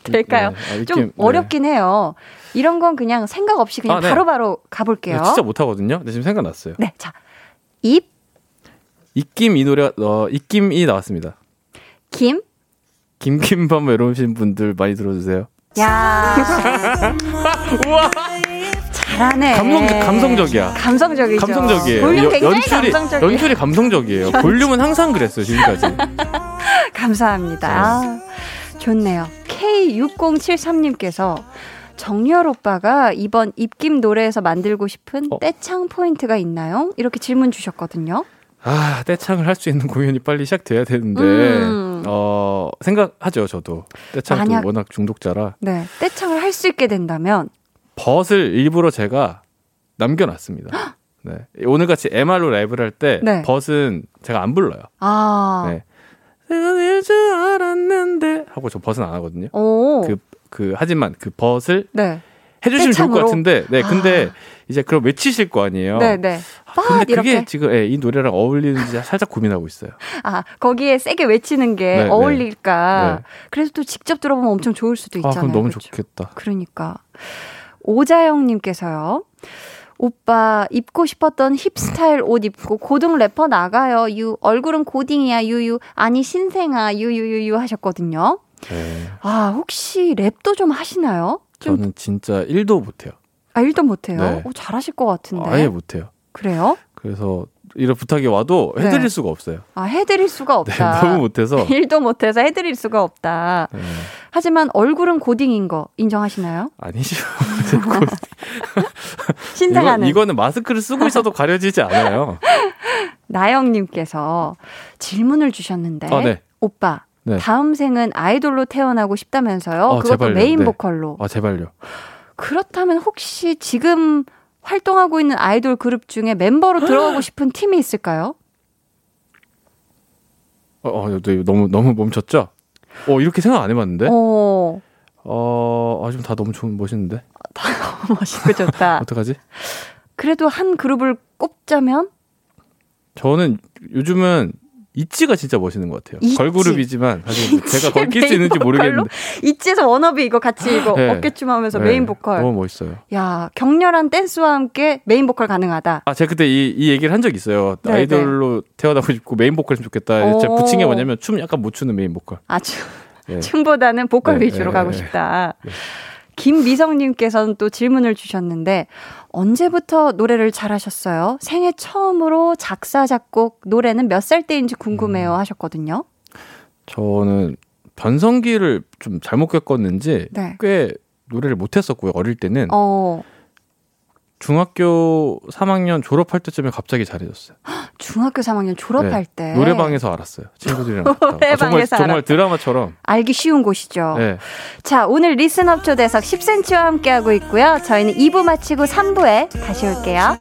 될까요? 네, 아, 좀 입김, 네. 어렵긴 해요. 이런 건 그냥 생각 없이 그냥 아, 네. 바로바로 가볼게요. 네, 진짜 못하거든요. 네, 지금 생각났어요. 네, 자, 입, 입김 이 노래가 어, 입김이 나왔습니다. 김, 김김밥 이러신 분들 많이 들어주세요. 야. 잘하네. 감성 감성적이야. 감성적이죠. 감성적이에요. 볼륨 여- 굉장히 연출이 감성적이에요. 연출이 감성적이에요. 볼륨은 항상 그랬어요 지금까지. 감사합니다. 아, 좋네요. K6073님께서 정열 오빠가 이번 입김 노래에서 만들고 싶은 어? 떼창 포인트가 있나요? 이렇게 질문 주셨거든요. 아 떼창을 할 수 있는 공연이 빨리 시작돼야 되는데 음. 어 생각하죠 저도 떼창도 워낙 중독자라 네. 떼창을 할 수 있게 된다면 벗을 일부러 제가 남겨놨습니다. 네 오늘 같이 MR로 라이브를 할때 네. 벗은 제가 안 불러요. 아. 네. 내가 될줄 알았는데 하고 저 벗은 안 하거든요. 오. 그, 그 하지만 그 벗을 네. 해주시면 좋을 것? 같은데 네 근데 아. 이제 그럼 외치실 거 아니에요. 네, 네. 아, 근데 그게 이렇게? 지금 예, 이 노래랑 어울리는지 살짝 고민하고 있어요. 아, 거기에 세게 외치는 게 네, 네. 어울릴까. 네. 그래서 또 직접 들어보면 엄청 좋을 수도 아 있잖아요. 그럼 너무 그렇죠? 좋겠다. 그러니까. 오자영님께서요. 오빠 입고 싶었던 힙스타일 옷 입고 고등 래퍼 나가요. 유 얼굴은 고딩이야. 유유 아니 신생아 유유유유 하셨거든요. 네. 아 혹시 랩도 좀 하시나요? 좀 저는 진짜 1도 못해요. 아, 일도 못해요. 네. 오, 잘하실 것 같은데. 아예 못해요. 그래요? 그래서 이런 부탁이 와도 해드릴 네. 수가 없어요. 아 해드릴 수가 네, 없다. 너무 못해서. 일도 못해서 해드릴 수가 없다. 네. 하지만 얼굴은 고딩인 거 인정하시나요? 아니죠. 신생아는 이거, 이거 는 마스크를 쓰고 있어도 가려지지 않아요. 나영님께서 질문을 주셨는데 아, 네. 오빠 네. 다음 생은 아이돌로 태어나고 싶다면서요? 어, 그것도 제발요. 메인 네. 보컬로. 아 제발요. 그렇다면 혹시 지금 활동하고 있는 아이돌 그룹 중에 멤버로 들어가고 싶은 팀이 있을까요? 어, 어 네, 너무 너무 멈췄죠? 어 이렇게 생각 안 해봤는데. 어, 어, 아, 지금 다 너무 좋은 멋있는데. 멋있고 좋다. 어떡하지? 그래도 한 그룹을 꼽자면 저는 요즘은 있지가 진짜 멋있는 것 같아요. 있지. 걸그룹이지만 사실 제가 걸낄 수 있는지 모르겠는데. 이치에서 워너비 이거 같이 이거 네. 어깨춤하면서 네, 메인 보컬. 너무 멋있어요. 야 격렬한 댄스와 함께 메인 보컬 가능하다. 아, 제가 그때 이, 이 얘기를 한 적 있어요. 네, 아이돌로 태어나고 싶고 메인 보컬 했으면 좋겠다. 제 오. 붙인 게 뭐냐면 춤 약간 못 추는 메인 보컬. 아주 네. 춤보다는 보컬 네, 위주로 네, 가고 네. 싶다. 네. 김미성님께서는 또 질문을 주셨는데 언제부터 노래를 잘하셨어요? 생애 처음으로 작사 작곡 노래는 몇 살 때인지 궁금해요 음. 하셨거든요. 저는 변성기를 좀 잘못 겪었는지 네. 꽤 노래를 못했었고요. 어릴 때는 어, 중학교 3학년 졸업할 때쯤에 갑자기 잘해졌어요. 중학교 3학년 졸업할 때 네. 노래방에서 알았어요. 친구들이랑 갔다가. 아, 정말 노래방에서 정말 알았- 드라마처럼. 알기 쉬운 곳이죠. 네. 자, 오늘 리스업 초대석 10cm와 함께하고 있고요. 저희는 2부 마치고 3부에 다시 올게요.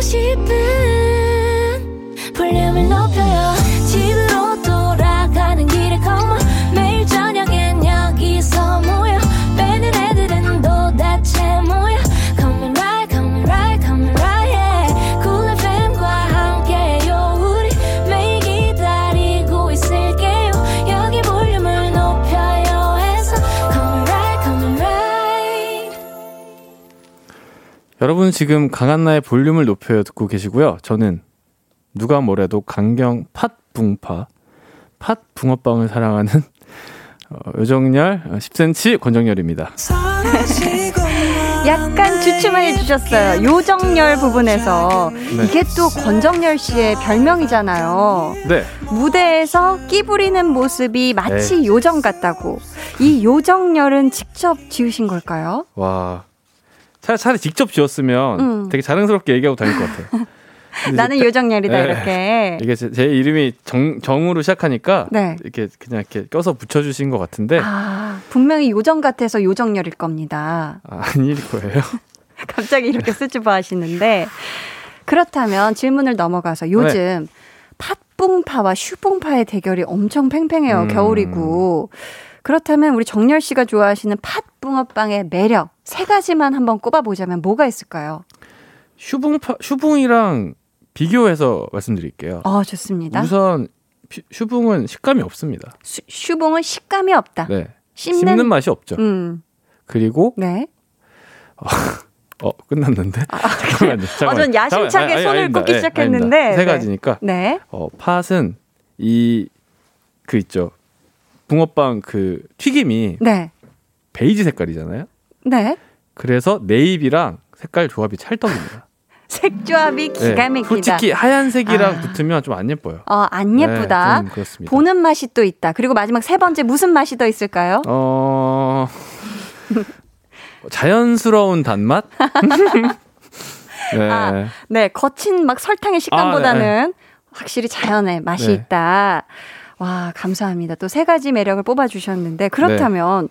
들려주고 여러분 지금 강한나의 볼륨을 높여 듣고 계시고요. 저는 누가 뭐래도 강경 팥붕파 팥 붕어빵을 사랑하는 어, 요정열 어, 10cm 권정열입니다. 약간 주춤을 해주셨어요. 요정열 부분에서. 네. 이게 또 권정열 씨의 별명이잖아요. 네. 무대에서 끼 부리는 모습이 마치 네. 요정 같다고. 이 요정열은 직접 지으신 걸까요? 와. 차라리, 차라리 직접 지었으면 음. 되게 자랑스럽게 얘기하고 다닐 것 같아요. 나는 요정열이다, 네. 이렇게. 이게 제, 제 이름이 정, 정으로 시작하니까 네. 이렇게 그냥 이렇게 껴서 붙여주신 것 같은데 아, 분명히 요정 같아서 요정열일 겁니다. 아, 아닐 거예요. 갑자기 이렇게 쓰지마 하시는데 그렇다면 질문을 넘어가서 요즘 팥붕파와 슈붕파의 대결이 엄청 팽팽해요. 음. 겨울이고. 그렇다면 우리 정열 씨가 좋아하시는 팥붕어빵의 매력 세 가지만 한번 꼽아보자면 뭐가 있을까요? 슈붕파, 슈붕이랑 비교해서 말씀드릴게요. 어, 좋습니다. 우선 슈- 슈붕은 식감이 없습니다. 슈, 슈붕은 식감이 없다. 네. 씹는, 씹는, 맛이 없죠. 음, 그리고 네. 어 끝났는데 잠깐만요. 어, 잠깐만요. 전 야심차게 잠깐만. 아니, 손을 아닙니다. 꽂기 예, 시작했는데. 아닙니다. 세 네. 가지니까 네. 어 팥은 이 그 있죠. 붕어빵 그 튀김이 네. 베이지 색깔이잖아요. 네. 그래서 네이비랑 색깔 조합이 찰떡입니다. 색조합이 네, 기가 막히다. 솔직히 하얀색이랑 아. 붙으면 좀 안 예뻐요. 어, 안 예쁘다. 네, 좀 그렇습니다. 보는 맛이 또 있다. 그리고 마지막 세 번째 무슨 맛이 더 있을까요? 어 자연스러운 단맛? 네. 아, 네, 거친 막 설탕의 식감보다는 확실히 자연의 맛이 네. 있다. 와, 감사합니다. 또 세 가지 매력을 뽑아주셨는데, 그렇다면,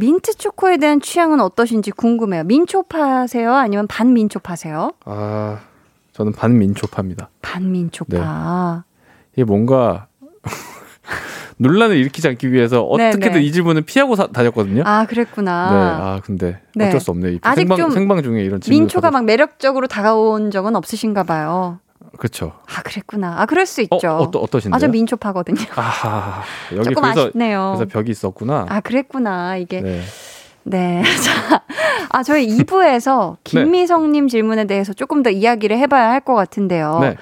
민트 초코에 대한 취향은 어떠신지 궁금해요. 민초파세요? 아니면 반민초파세요? 아 저는 반민초파입니다. 반민초파. 이게 뭔가 논란을 일으키지 않기 위해서 네, 어떻게든 네. 이 질문을 피하고 사- 다녔거든요. 아, 그랬구나. 네, 아 근데 네. 어쩔 수 없네요. 이 아직 생방, 좀 생방 중에 이런 질문 민초가 막 매력적으로 다가온 적은 없으신가 봐요. 그렇죠. 아, 그랬구나. 아, 그럴 수 어, 있죠. 어떠, 어떠신데요? 아, 저 민초파거든요. 아, 여기 조금 그래서 아쉽네요. 그래서 벽이 있었구나. 아, 그랬구나. 이게. 네. 네. 자, 아, 저희 2부에서 김미성님 질문에 대해서 조금 더 이야기를 해봐야 할 것 같은데요. 네.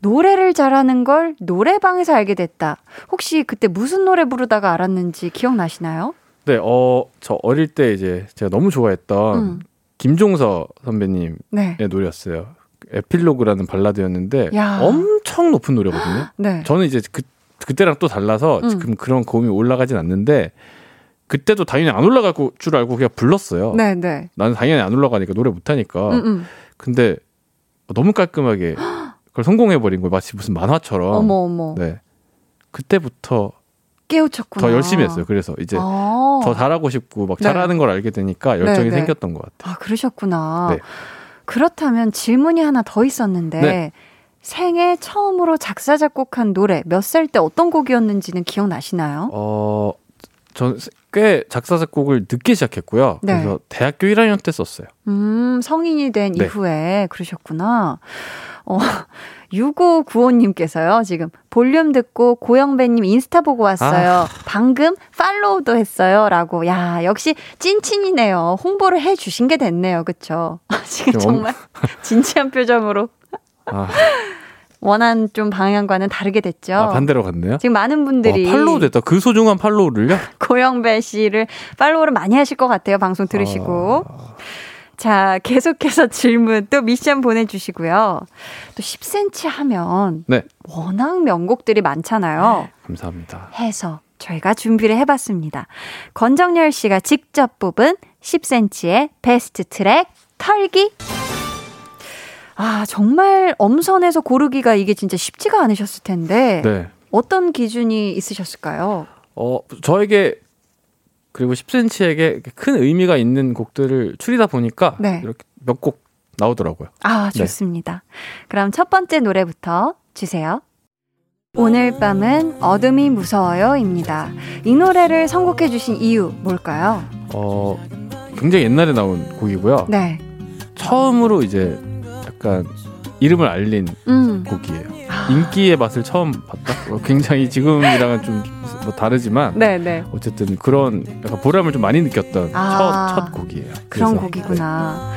노래를 잘하는 걸 노래방에서 알게 됐다. 혹시 그때 무슨 노래 부르다가 알았는지 기억나시나요? 네, 어, 저 어릴 때 이제 제가 너무 좋아했던 음. 김종서 선배님의 네. 노래였어요. 에필로그라는 발라드였는데 야. 엄청 높은 노래거든요. 네. 저는 이제 그 그때랑 또 달라서 음. 지금 그런 고음이 올라가진 않는데 그때도 당연히 안 올라갈 거- 줄 알고 그냥 불렀어요. 네, 네. 나는 당연히 안 올라가니까 노래 못 하니까. 음, 음. 근데 너무 깔끔하게 그걸 성공해 버린 거예요. 마치 무슨 만화처럼. 어머, 어머. 네. 그때부터 깨우쳤구나. 더 열심히 했어요. 그래서 이제 아. 더 잘하고 싶고 막 네. 잘하는 걸 알게 되니까 열정이 네, 네. 생겼던 것 같아요. 아, 그러셨구나. 네. 그렇다면 질문이 하나 더 있었는데 네. 생애 처음으로 작사 작곡한 노래 몇 살 때 어떤 곡이었는지는 기억나시나요? 어, 전 꽤 작사 작곡을 늦게 시작했고요. 네. 그래서 대학교 1학년 때 썼어요. 음, 성인이 된 네. 이후에 그러셨구나. 어, 6595님께서요, 지금 볼륨 듣고 고영배님 인스타 보고 왔어요. 아. 방금 팔로우도 했어요. 라고. 야, 역시 찐친이네요. 홍보를 해 주신 게 됐네요. 그쵸? 지금 좀 정말 진지한 표정으로 아, 원한 좀 방향과는 다르게 됐죠. 아, 반대로 갔네요. 지금 많은 분들이 와, 팔로우 됐다. 그 소중한 팔로우를요? 고영배 씨를 팔로우를 많이 하실 것 같아요. 방송 들으시고. 아, 자, 계속해서 질문 또 미션 보내주시고요. 또 10cm 하면 네. 워낙 명곡들이 많잖아요. 감사합니다. 해서 저희가 준비를 해봤습니다. 권정열 씨가 직접 뽑은 10cm의 베스트 트랙 털기. 아, 정말 엄선해서 고르기가 이게 진짜 쉽지가 않으셨을 텐데. 네. 어떤 기준이 있으셨을까요? 어, 저에게 그리고 10cm에게 큰 의미가 있는 곡들을 추리다 보니까 네. 이렇게 몇 곡 나오더라고요. 아, 네. 좋습니다. 그럼 첫 번째 노래부터 주세요. 오늘 밤은 어둠이 무서워요입니다. 이 노래를 선곡해 주신 이유 뭘까요? 어, 굉장히 옛날에 나온 곡이고요. 네. 처음으로 이제 약간 이름을 알린 음. 곡이에요. 인기의 맛을 처음 봤다? 어, 굉장히 지금이랑은 좀 뭐 다르지만 네, 네. 어쨌든 그런 약간 보람을 좀 많이 느꼈던 아. 첫, 첫 곡이에요. 그런 그래서, 곡이구나.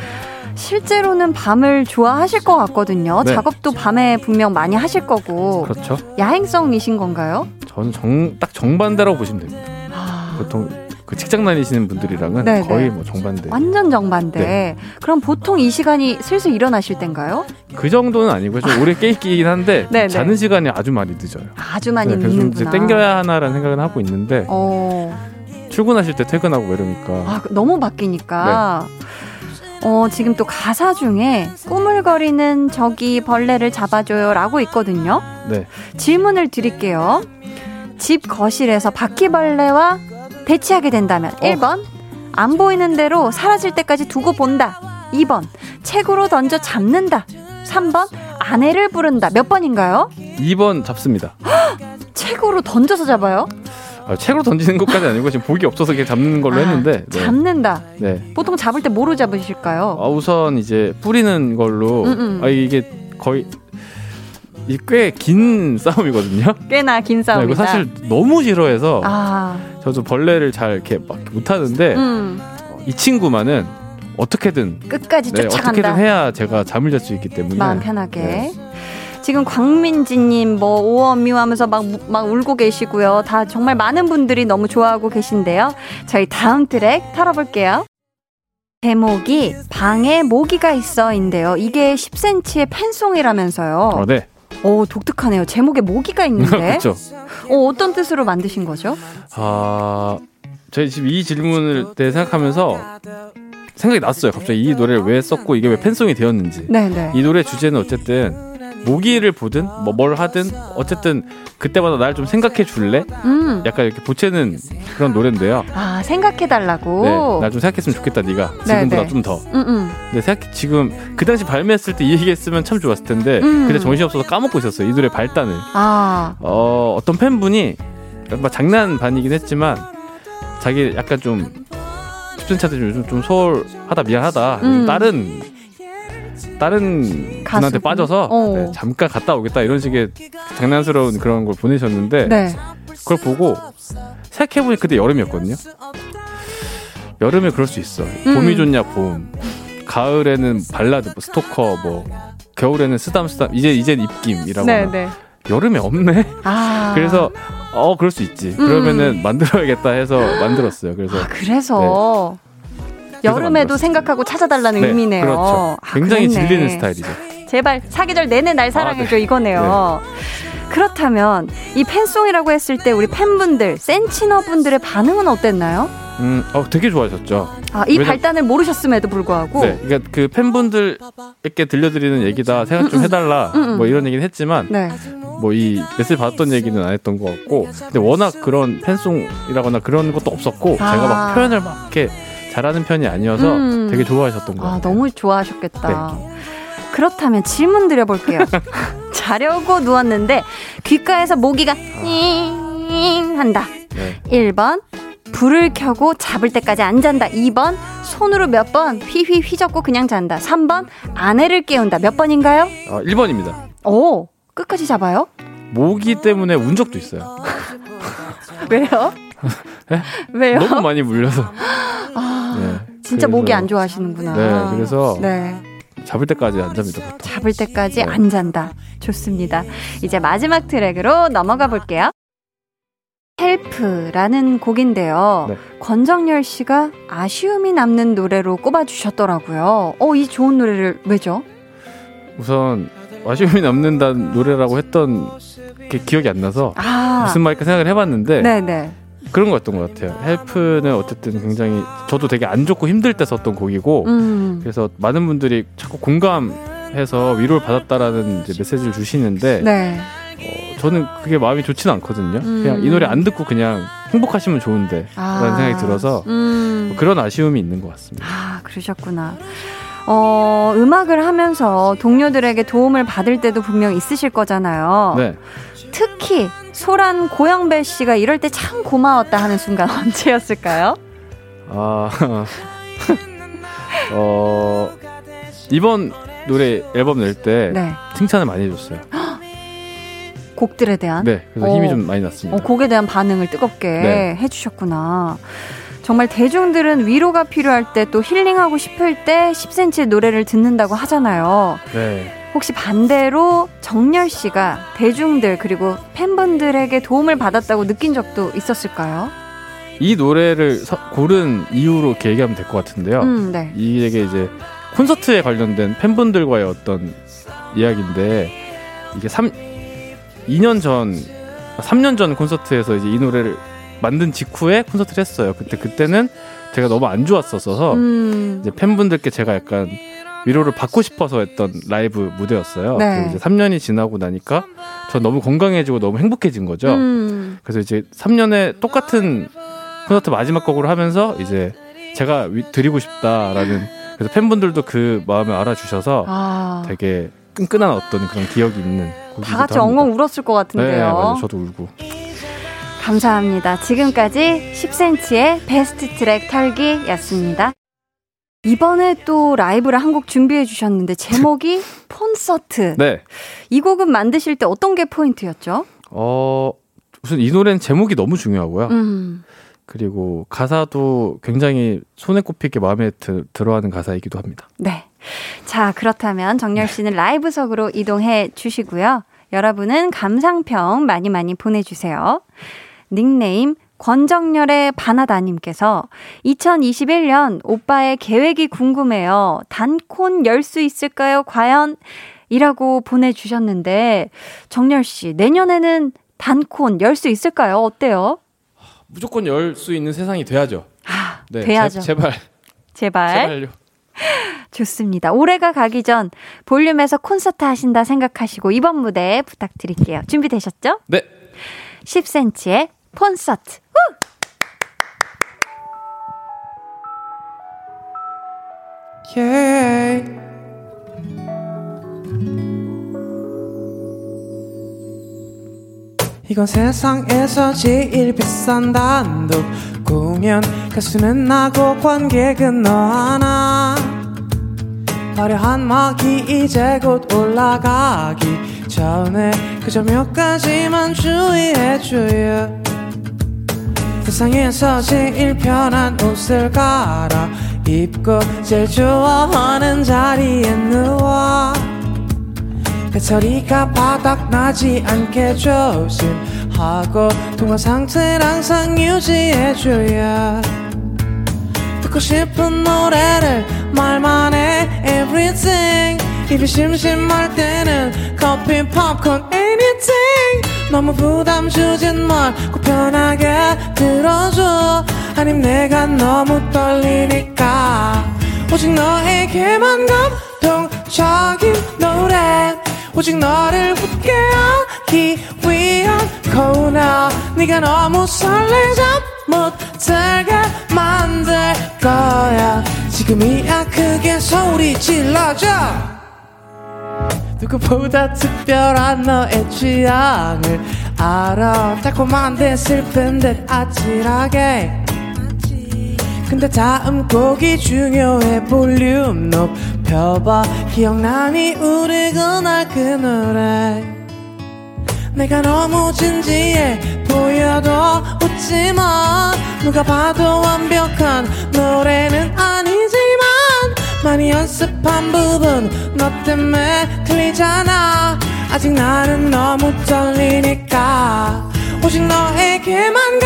실제로는 밤을 좋아하실 것 같거든요. 네. 작업도 밤에 분명 많이 하실 거고. 네, 그렇죠. 야행성이신 건가요? 저는 정, 딱 정반대라고 보시면 됩니다. 아, 보통 그 직장 다니시는 분들이랑은 네, 거의 네. 뭐 정반대. 완전 정반대. 네. 그럼 보통 이 시간이 슬슬 일어나실 땐가요? 그 정도는 아니고요. 좀 오래 깨있긴 한데 네, 네. 자는 시간이 아주 많이 늦어요. 아주 많이 네, 그래서 늦는구나. 땡겨야 하나라는 생각은 하고 있는데 어, 출근하실 때 퇴근하고 뭐 이러니까 아, 너무 바뀌니까. 어, 지금 또 가사 중에 꾸물거리는 저기 벌레를 잡아줘요 라고 있거든요. 네. 질문을 드릴게요. 집 거실에서 바퀴벌레와 대치하게 된다면 1번 안 보이는 대로 사라질 때까지 두고 본다. 2번 책으로 던져 잡는다. 3번 아내를 부른다. 몇 번인가요? 2번 잡습니다. 책으로 던져서 잡아요? 아, 책으로 던지는 것까지 아니고 지금 복이 없어서 그냥 잡는 걸로 아, 했는데 네. 잡는다. 네. 보통 잡을 때 뭐로 잡으실까요? 아, 우선 이제 뿌리는 걸로 음, 음. 아, 이게 거의 꽤 긴 싸움이거든요. 꽤나 긴 네, 싸움이다. 이거 사실 너무 싫어해서 아, 저도 벌레를 잘 이렇게 막 못하는데 음, 이 친구만은 어떻게든 끝까지 네, 쫓아간다. 어떻게든 해야 제가 잠을 잘 수 있기 때문에 마음 편하게. 네. 지금 광민지님 뭐 오엄미우 하면서 막, 막 울고 계시고요. 다 정말 많은 분들이 너무 좋아하고 계신데요. 저희 다음 트랙 털어볼게요. 제목이 방에 모기가 있어인데요. 이게 10cm의 팬송이라면서요. 어, 네. 오 독특하네요. 제목에 모기가 있는데. 그렇죠. 어, 어떤 뜻으로 만드신 거죠? 아, 저희 지금 이 질문을 때 생각하면서 생각이 났어요. 갑자기 이 노래를 왜 썼고 이게 왜 팬송이 되었는지. 네네. 이 노래 주제는 어쨌든 모기를 보든 뭐 뭘 하든 어쨌든 그때마다 날 좀 생각해 줄래? 음. 약간 이렇게 보채는 그런 노래인데요. 아 생각해 달라고. 네, 날 좀 생각했으면 좋겠다 네가 네, 지금보다 네. 좀 더. 음, 음. 근데 생각 지금 그 당시 발매했을 때 이 얘기했으면 참 좋았을 텐데 음. 그때 정신 이 없어서 까먹고 있었어요. 이 노래 발단을. 아, 어 어떤 팬분이 뭐 장난 반이긴 했지만 자기 약간 좀 집순차들 요즘 좀 소홀하다 미안하다 음. 다른 다른 분한테? 빠져서 어. 네, 잠깐 갔다 오겠다 이런 식의 장난스러운 그런 걸 보내셨는데 네. 그걸 보고 생각해보니 그때 여름이었거든요. 여름에 그럴 수 있어. 음. 봄이 좋냐 봄. 가을에는 발라드, 뭐 스토커, 뭐 겨울에는 쓰담쓰담. 이제 이제 입김이라거나. 네네. 여름에 없네. 아. 그래서 어 그럴 수 있지. 그러면은 만들어야겠다 해서 만들었어요. 그래서 아, 그래서 여름에도. 생각하고 찾아달라는 네, 의미네요. 그렇죠. 아, 굉장히 그랬네. 질리는 스타일이죠. 제발 사계절 내내 날 사랑해줘 아, 네. 이거네요. 그렇다면 이 팬송이라고 했을 때 우리 팬분들, 센치너 분들의 반응은 어땠나요? 음, 어 되게 좋아하셨죠. 아, 이 왜냐- 발단을 모르셨음에도 불구하고 네, 그러니까 그 팬분들께 들려드리는 얘기다 생각 좀 해달라 음, 음. 뭐 이런 얘기는 했지만 네. 뭐이 메시지 받았던 얘기는 안 했던 것 같고 근데 워낙 그런 팬송이라거나 그런 것도 없었고 아. 제가 막 표현을 막 이렇게 잘하는 편이 아니어서 음. 되게 좋아하셨던 것 아, 같아요. 너무 좋아하셨겠다. 네. 그렇다면 질문 드려볼게요. 자려고 누웠는데 귓가에서 모기가 잉 한다. 네. 1번 불을 켜고 잡을 때까지 안 잔다. 2번 손으로 몇 번 휘휘 휘젓고 그냥 잔다. 3번 아내를 깨운다. 몇 번인가요? 아, 1번입니다. 오 끝까지 잡아요? 모기 때문에 운 적도 있어요. 왜요? 네? 왜요? 너무 많이 물려서. 아, 네. 진짜 그래서- 모기 안 좋아하시는구나. 네, 그래서 네. 잡을 때까지 안 잡니다. 보통. 잡을 때까지 네. 안 잔다. 좋습니다. 이제 마지막 트랙으로 넘어가 볼게요. Help라는 곡인데요. 네. 권정열 씨가 아쉬움이 남는 노래로 꼽아주셨더라고요. 어, 이 좋은 노래를 왜죠? 우선 아쉬움이 남는다는 노래라고 했던 게 기억이 안 나서 아, 무슨 말일까 생각을 해봤는데 네네. 그런 거였던 것 같아요. Help는 어쨌든 굉장히 저도 되게 안 좋고 힘들 때 썼던 곡이고 음, 그래서 많은 분들이 자꾸 공감해서 위로를 받았다라는 이제 메시지를 주시는데 네. 어, 저는 그게 마음이 좋지는 않거든요. 음. 그냥 이 노래 안 듣고 그냥 행복하시면 좋은데 아, 라는 생각이 들어서 음. 뭐 그런 아쉬움이 있는 것 같습니다. 아, 그러셨구나. 어, 음악을 하면서 동료들에게 도움을 받을 때도 분명 있으실 거잖아요. 네. 특히 소란 고영배 씨가 이럴 때 참 고마웠다 하는 순간 언제였을까요? 아, 어, 이번 노래 앨범 낼때 네. 칭찬을 많이 해줬어요. 곡들에 대한 네, 그래서 어. 힘이 좀 많이 어, 났습니다. 곡에 대한 반응을 뜨겁게 네. 해주셨구나. 정말 대중들은 위로가 필요할 때 또 힐링하고 싶을 때 10cm의 노래를 듣는다고 하잖아요. 네. 혹시 반대로 정열 씨가 대중들 그리고 팬분들에게 도움을 받았다고 느낀 적도 있었을까요? 이 노래를 서- 고른 이유로 이렇게 얘기하면 될 것 같은데요. 음, 네. 이게 이제 콘서트에 관련된 팬분들과의 어떤 이야기인데 이게 3 2년 전 3년 전 콘서트에서 이제 이 노래를 만든 직후에 콘서트를 했어요. 그때 그때는 제가 너무 안 좋았었어서 음, 이제 팬분들께 제가 약간 위로를 받고 싶어서 했던 라이브 무대였어요. 네. 그리고 이제 3년이 지나고 나니까 전 너무 건강해지고 너무 행복해진 거죠. 음, 그래서 이제 3년에 똑같은 콘서트 마지막 곡으로 하면서 이제 제가 위- 드리고 싶다라는 그래서 팬분들도 그 마음을 알아주셔서 아, 되게 끈끈한 어떤 그런 기억이 있는 곡이기도 다 같이 합니다. 엉엉 울었을 것 같은데요. 네, 맞아요. 저도 울고. 감사합니다. 지금까지 10cm의 베스트 트랙 털기였습니다. 이번에 또 라이브를 한 곡 준비해 주셨는데 제목이 콘서트. 네. 이 곡은 만드실 때 어떤 게 포인트였죠? 어, 우선 이 노래는 제목이 너무 중요하고요. 음. 그리고 가사도 굉장히 손에 꼽히게 마음에 드, 들어하는 가사이기도 합니다. 네. 자, 그렇다면 정열 씨는 라이브석으로 이동해 주시고요. 여러분은 감상평 많이 많이 보내주세요. 닉네임 권정열의 바나다님께서 2021년 오빠의 계획이 궁금해요. 단콘 열 수 있을까요? 과연? 이라고 보내주셨는데, 정열 씨, 내년에는 단콘 열 수 있을까요? 어때요? 무조건 열 수 있는 세상이 돼야죠. 아, 네, 돼야죠. 제, 제발, 제발. 제발요. 좋습니다. 올해가 가기 전 볼륨에서 콘서트 하신다 생각하시고 이번 무대 부탁드릴게요. 준비되셨죠? 네. 10cm의 콘서트. yeah. 이건 세상에서 제일 비싼 단독 공연 가수는 나고 관객은 너 하나 화려한 막이 이제 곧 올라가기 전에 그저 몇 가지만 주의해줘요 세상에서 제일 편한 옷을 갈아 입고 제일 좋아하는 자리에 누워. 배터리가 바닥나지 않게 조심하고 통화 상태를 항상 유지해줘야 듣고 싶은 노래를 말만 해. Everything 입이 심심할 때는 커피 팝콘 anything. 너무 부담 주진 말고 편하게 들어줘. 아님 내가 너무 떨리니까. 오직 너에게만 감동적인 노래. 오직 너를 웃게 하기 위한 코너. 네가 너무 설레자 못 들게 만들 거야. 지금이야 크게 소리 질러줘 누구보다 특별한 너의 취향을 알아. 달콤한데 슬픈 듯 아찔하게. 근데 다음 곡이 중요해 볼륨 높여봐. 기억나니 우리 그날 그 노래. 내가 너무 진지해 보여도 웃지마. 누가 봐도 완벽한 노래는 아니지만 많이 연습한 부분 너 때문에 틀리잖아. 아직 나는 너무 떨리니까. 오직 너에게만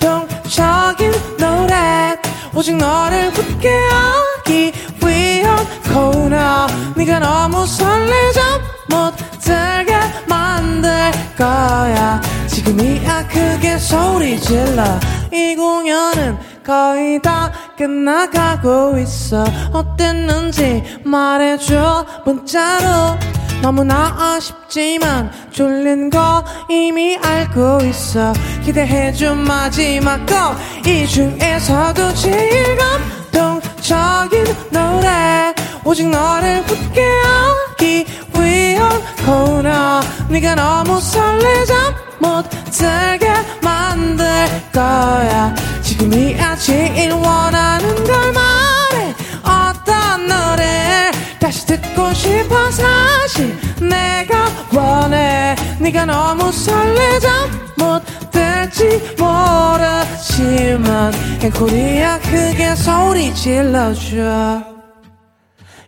감동적인 노래. 오직 너를 굳게 하기 위한 코너. 네가 너무 설레져 못 들게 만들 거야. 지금이야 크게 소리 질러. 이 공연은 거의 다 끝나가고 있어. 어땠는지 말해줘 문자로. 너무나 아쉽지만 졸린 거 이미 알고 있어. 기대해준 마지막 거이 중에서도 제일 감동적인 노래. 오직 너를 웃게 하기 위한 코너. 네가 너무 설레자 못 들게 만들 거야 지금이야 제일 원하는 걸 말해. 어떤 노래 다시 듣고 싶어 사실 내가 원해. 네가 너무 설레자 못 들지 모르지만 앵콜이야 크게 소리 질러줘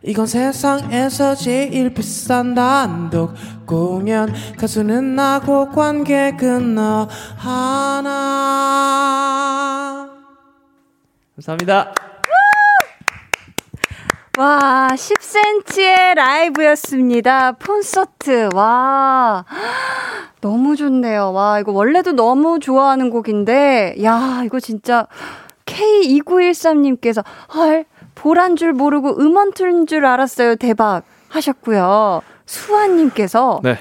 이건 세상에서 제일 비싼 단독 공연 가수는 나고 관객은 너 하나 감사합니다. 와, 10cm의 라이브였습니다. 콘서트. 와. 너무 좋네요. 와, 이거 원래도 너무 좋아하는 곡인데, 야, 이거 진짜 K2913님께서, 헐, 보란 줄 모르고 음원 틀은 줄 알았어요. 대박. 하셨고요. 수아님께서, 네.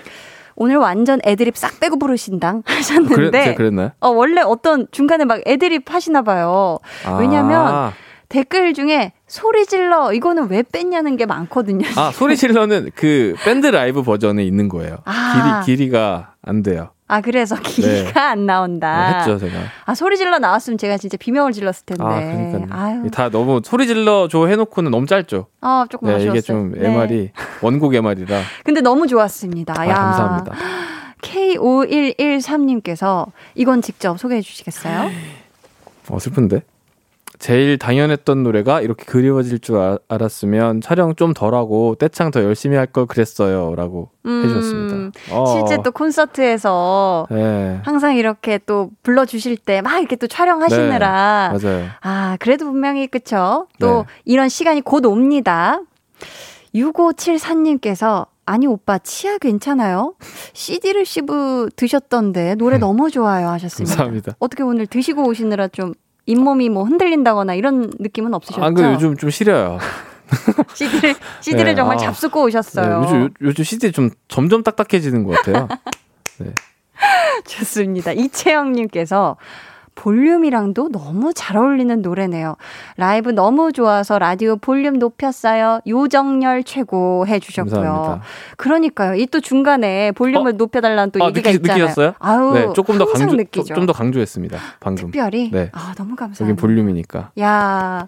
오늘 완전 애드립 싹 빼고 부르신당 하셨는데, 그래? 어, 원래 어떤 중간에 막 애드립 하시나 봐요. 왜냐면, 아, 댓글 중에 소리 질러 이거는 왜 뺐냐는 게 많거든요. 아 소리 질러는 그 밴드 라이브 버전에 있는 거예요. 아. 길이 길이가 안 돼요. 아 그래서 기가 네. 안 나온다. 네, 했죠 제가. 아 소리 질러 나왔으면 제가 진짜 비명을 질렀을 텐데. 아 그러니까 아유, 다 너무 소리 질러 줘 해놓고는 너무 짧죠. 아 조금 네 아쉬웠어요. 이게 좀 네. MR이 원곡 MR이라. 근데 너무 좋았습니다. 아, 야. 감사합니다. K5113님께서 이건 직접 소개해 주시겠어요? 어 슬픈데. 제일 당연했던 노래가 이렇게 그리워질 줄 아- 알았으면 촬영 좀 덜하고 떼창 더 열심히 할 걸 그랬어요라고 음, 해주셨습니다. 어. 실제 또 콘서트에서 네 항상 이렇게 또 불러주실 때 막 이렇게 또 촬영하시느라 맞아요. 아, 그래도 분명히 그쵸? 또 네. 이런 시간이 곧 옵니다. 6574님께서 아니 오빠 치아 괜찮아요? CD를 씹어 드셨던데 노래 너무 좋아요 하셨습니다. 음. 감사합니다. 어떻게 오늘 드시고 오시느라 좀 잇몸이 뭐 흔들린다거나 이런 느낌은 없으셨죠? 안 그래 요즘 좀 시려요. CD를 CD를 네, 정말 아. 잡수고 네, 오셨어요. 요즘 요- 요즘 CD 좀 점점 딱딱해지는 것 같아요. 좋습니다. 이채영님께서 볼륨이랑도 너무 잘 어울리는 노래네요. 라이브 너무 좋아서 라디오 볼륨 높였어요. 요정열 최고 해주셨고요. 감사합니다. 그러니까요. 이 또 중간에 볼륨을 높여달라는 또 아, 얘기가 느끼, 있잖아요. 느끼셨어요? 아우, 네, 조금 더 강조. 좀 더 강조했습니다. 방금. 특별히. 네. 아 너무 감사합니다. 여긴 볼륨이니까. 야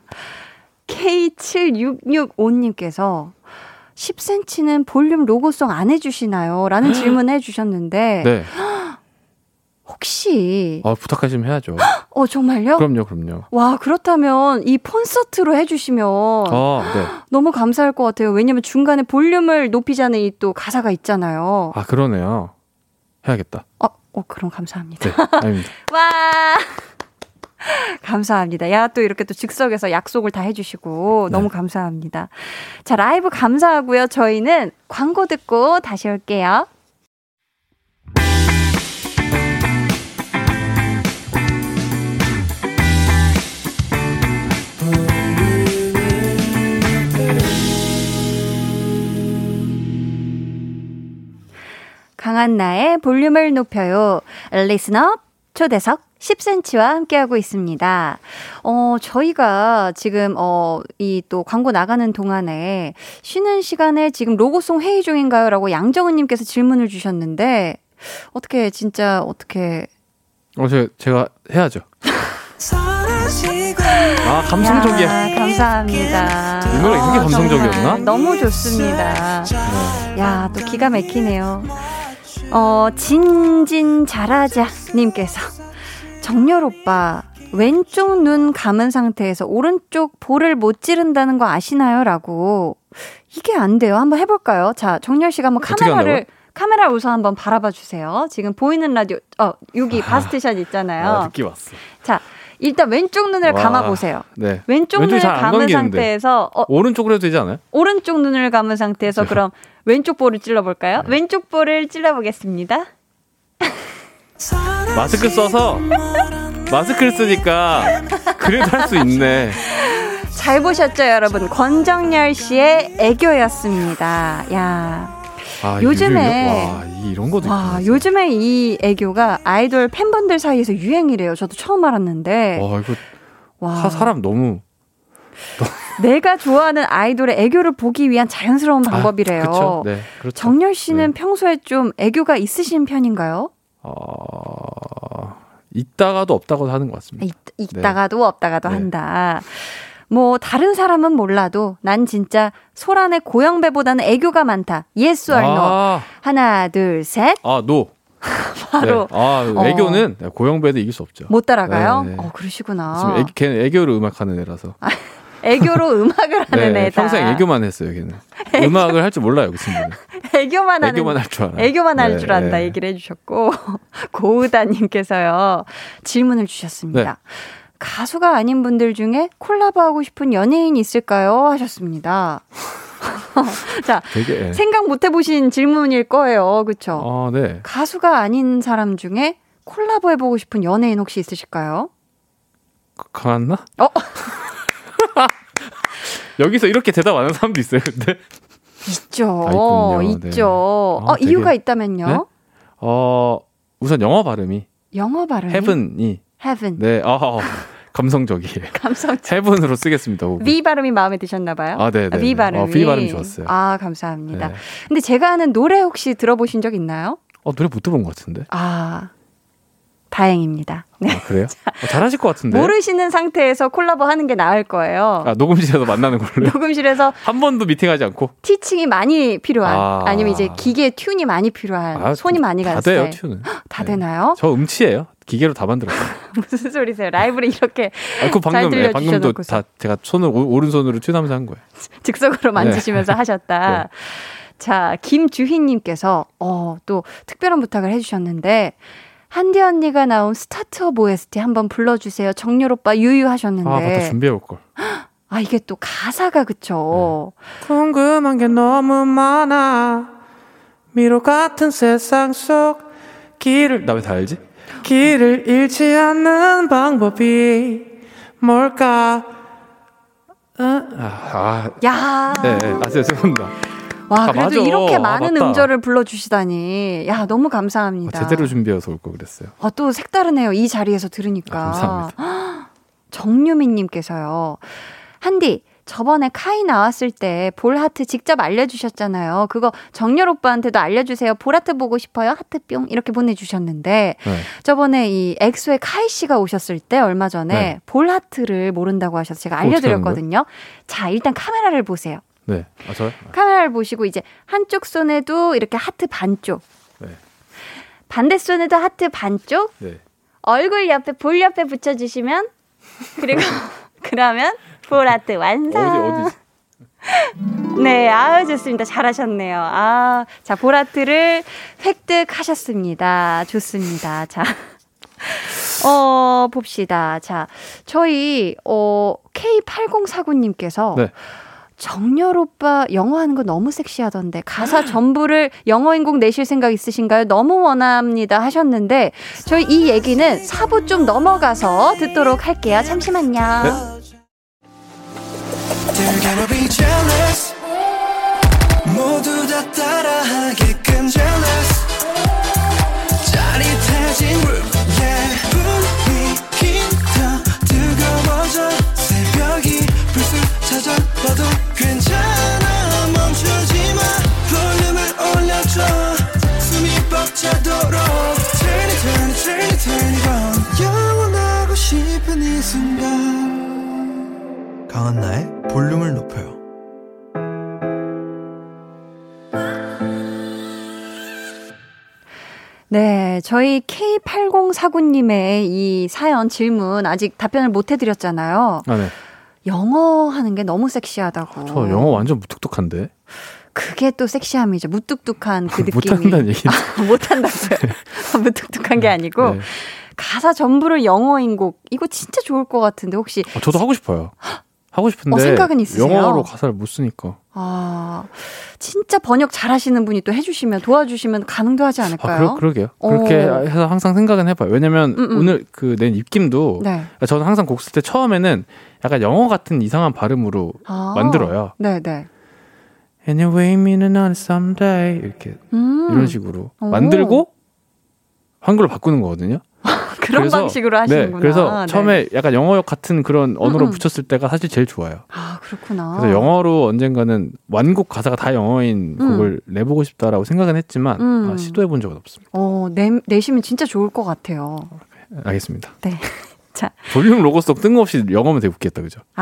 K7665님께서 10cm는 볼륨 로고송 안 해주시나요? 라는 질문 해주셨는데 네. 혹시 아, 부탁하시면 해야죠. 어 정말요? 그럼요, 그럼요. 와 그렇다면 이 콘서트로 해주시면 아, 네. 너무 감사할 것 같아요. 왜냐면 중간에 볼륨을 높이자는 이 또 가사가 있잖아요. 아, 그러네요. 해야겠다. 어, 어 그럼 감사합니다. 네, 아닙니다. 와 감사합니다. 야 또 이렇게 또 즉석에서 약속을 다 해주시고 너무 감사합니다. 자 라이브 감사하고요. 저희는 광고 듣고 다시 올게요. 강한 나의 볼륨을 높여요. 리스너 초대석 10cm와 함께하고 있습니다. 어, 저희가 지금, 어, 이 또 광고 나가는 동안에 쉬는 시간에 지금 로고송 회의 중인가요? 라고 양정은님께서 질문을 주셨는데, 어떻게, 진짜, 어떻게. 어, 제가, 제가 해야죠. 아, 감성적이야. 야, 감사합니다. 이 노래 이렇게 어, 감성적이었나? 너무 좋습니다. 야, 또 기가 막히네요. 어, 진진 잘하자 님께서 정렬 오빠 왼쪽 눈 감은 상태에서 오른쪽 볼을 못 찌른다는 거 아시나요? 라고 이게 안 돼요. 한번 해볼까요? 자, 정렬 씨가 한번 카메라를? 카메라 우선 한번 바라봐 주세요. 지금 보이는 라디오 어 여기 바스트샷 있잖아요. 아, 느낌 왔어. 자, 일단 왼쪽 눈을 와. 감아 보세요. 네. 왼쪽 눈을 감은. 상태에서 어, 오른쪽으로 해도 되지 않아요? 오른쪽 눈을 감은 상태에서. 그럼 왼쪽 볼을 찔러 볼까요? 네. 왼쪽 볼을 찔러 보겠습니다. 마스크 써서 마스크를 쓰니까 그래도 할 수 있네. 잘 보셨죠, 여러분? 권정열 씨의 애교였습니다. 야. 아, 요즘에- 와, 이런 것도 와. 요즘에 이 애교가 아이돌 팬분들 사이에서 유행이래요. 저도 처음 알았는데. 와, 이거 와. 하- 사람 너무 내가 좋아하는 아이돌의 애교를 보기 위한 자연스러운 방법이래요. 그렇죠. 네, 그렇죠. 정열 씨는 네. 평소에 좀 애교가 있으신 편인가요? 어, 있다가도 없다고도 하는 것 같습니다. 있, 있다가도 없다가도 네. 한다. 뭐 다른 사람은 몰라도 난 진짜 소란의 고영배보다는 애교가 많다. Yes or no. 아, 하나, 둘, 셋. 아, 노. 바로 네. 아, 어. 애교는 고영배도 이길 수 없죠. 못 따라가요? 네, 네. 어, 그러시구나. 지금 애, 걔는 애교로 음악하는 애라서. 애교로 음악을 하는 네, 애다. 평생 애교만 했어요, 걔는. 음악을 할 줄 몰라요, 그 친구는. 애교만 하는 애교만 할 줄 알아요. 애교만 할 네, 줄 안다 네. 얘기를 해 주셨고 고우다 님께서요 질문을 주셨습니다. 네. 가수가 아닌 분들 중에 콜라보하고 싶은 연예인 있을까요? 하셨습니다. 자 되게. 예. 생각 못 해보신 질문일 거예요, 그렇죠? 아, 네. 가수가 아닌 사람 중에 콜라보 해보고 싶은 연예인 혹시 있으실까요? 강한나? 어? 여기서 이렇게 대답 안 하는 사람도 있어요, 근데. 있죠, 아. 네. 있죠. 아, 어, 되게- 이유가 있다면요? 네? 어, 우선 영어 발음이 영어 발음이 heaven이 heaven 네, 아, 아, 감성적이에요. 감성 heaven으로 쓰겠습니다. 호흡. V 발음이 마음에 드셨나 봐요. 아, 네, 네, V 네. 발음이. 어, V 발음이 좋았어요. 아, 감사합니다. 네. 근데 제가 아는 노래 혹시 들어보신 적 있나요? 어, 노래 못 들어본 것 같은데. 아, 다행입니다. 네. 아, 그래요? 어, 잘하실 것 같은데. 모르시는 상태에서 콜라보 하는 게 나을 거예요. 아, 녹음실에서 만나는 걸로. 녹음실에서 한 번도 미팅하지 않고. 티칭이 많이 필요한 아. 아. 니면 이제 기계 튠이 많이 필요한 아, 손이 많이 다 가는 돼요, 스타일. 튜는. 다 네. 되나요? 저 음치예요. 기계로 다 만들었어요. 무슨 소리세요? 라이브를 이렇게 아, 그잘 방금, 예, 방금도 들려주셔놓고서. 다 제가 손을 오, 오른손으로 튜하면서 한 거예요. 즉석으로 만지시면서 하셨다. 네. 자, 김주희님께서 어, 또 특별한 부탁을 해주셨는데 한디 언니가 나온 스타트업 OST 한번 불러주세요. 정렬 오빠 유유하셨는데. 아, 맞다. 준비해 올 걸. 아, 이게 또 가사가 그쵸. 궁금한 게 너무 많아 미로 같은 세상 속 길을 나 왜 다 알지? 길을 잃지 않는 방법이 뭘까 아, 아, 야, 네, 네. 아, 죄송합니다. 와 아, 그래도 맞아. 이렇게 아, 많은 맞다. 음절을 불러주시다니, 야 너무 감사합니다. 아, 제대로 준비해서 올걸 그랬어요. 아, 또 색다르네요. 이 자리에서 들으니까. 아, 감사합니다. 정유민님께서요. 한디, 저번에 카이 나왔을 때 볼 하트 직접 알려주셨잖아요. 그거 정열 오빠한테도 알려주세요. 볼 하트 보고 싶어요. 하트 뿅 이렇게 보내주셨는데 네. 저번에 이 엑소의 카이 씨가 오셨을 때 얼마 전에 네. 볼 하트를 모른다고 하셔서 제가 알려드렸거든요. 자, 일단 카메라를 보세요. 네. 아, 저요? 카메라를 보시고 이제 한쪽 손에도 이렇게 하트 반쪽, 네. 반대 손에도 하트 반쪽, 네. 얼굴 옆에 볼 옆에 붙여 주시면 그리고 그러면 볼아트 완성. 어디, 어디. 네, 아우 좋습니다. 잘하셨네요. 아, 자 보라트를 획득하셨습니다. 좋습니다. 자. 어, 봅시다. 자, 저희, 어, K8049님께서 네. 정열 오빠 영어 하는 거 너무 섹시하던데 가사 전부를 영어인 곡 내실 생각 있으신가요? 너무 원합니다 하셨는데 저희 이 얘기는 사부 좀 넘어가서 듣도록 할게요. 잠시만요. Jealous 모두 다 따라하게끔 벅차도록 Turn it turn it turn it turn it on 영원하고 싶은 이 순간 강한나의 볼륨을 높여요. 네, 저희 K8049님의 이 사연 질문 아직 답변을 못 해드렸잖아요. 아, 네. 영어 하는 게 너무 섹시하다고. 저 영어 완전 무뚝뚝한데. 그게 또 섹시함이죠. 무뚝뚝한 그 느낌이. 못한다는 얘기. 아, 못한다고요. 무뚝뚝한 게 아니고 네. 가사 전부를 영어인 곡 이거 진짜 좋을 것 같은데 혹시 어, 저도 하고 싶어요. 하고 싶은데 어, 생각은 있으세요? 영어로 가사를 못 쓰니까. 아 진짜 번역 잘하시는 분이 또 해주시면 도와주시면 가능도 하지 아, 않을까요? 그러, 그러 게요. 그렇게 어. 해서 항상 생각은 해봐요. 왜냐면 음, 음. 오늘 그 낸 입김도 네. 저는 항상 곡 쓸 때 처음에는 약간 영어 같은 이상한 발음으로 아. 만들어요. 네네. Anyway, meaning on someday 이렇게 음, 이런 식으로 오. 만들고 한글로 바꾸는 거거든요. 그런 그래서- 방식으로 하시는구나. 네, 그래서 네. 처음에 약간 영어역 같은 그런 언어로 음, 음. 붙였을 때가 사실 제일 좋아요. 아 그렇구나. 그래서 영어로 언젠가는 완곡 가사가 다 영어인 음. 곡을 내보고 싶다라고 생각은 했지만 음. 아, 시도해 본 적은 없습니다. 어 내, 내시면 진짜 좋을 것 같아요. 알겠습니다. 네. 자 볼륨 로고송 뜬금없이 영어면 되게 웃겠다, 그죠?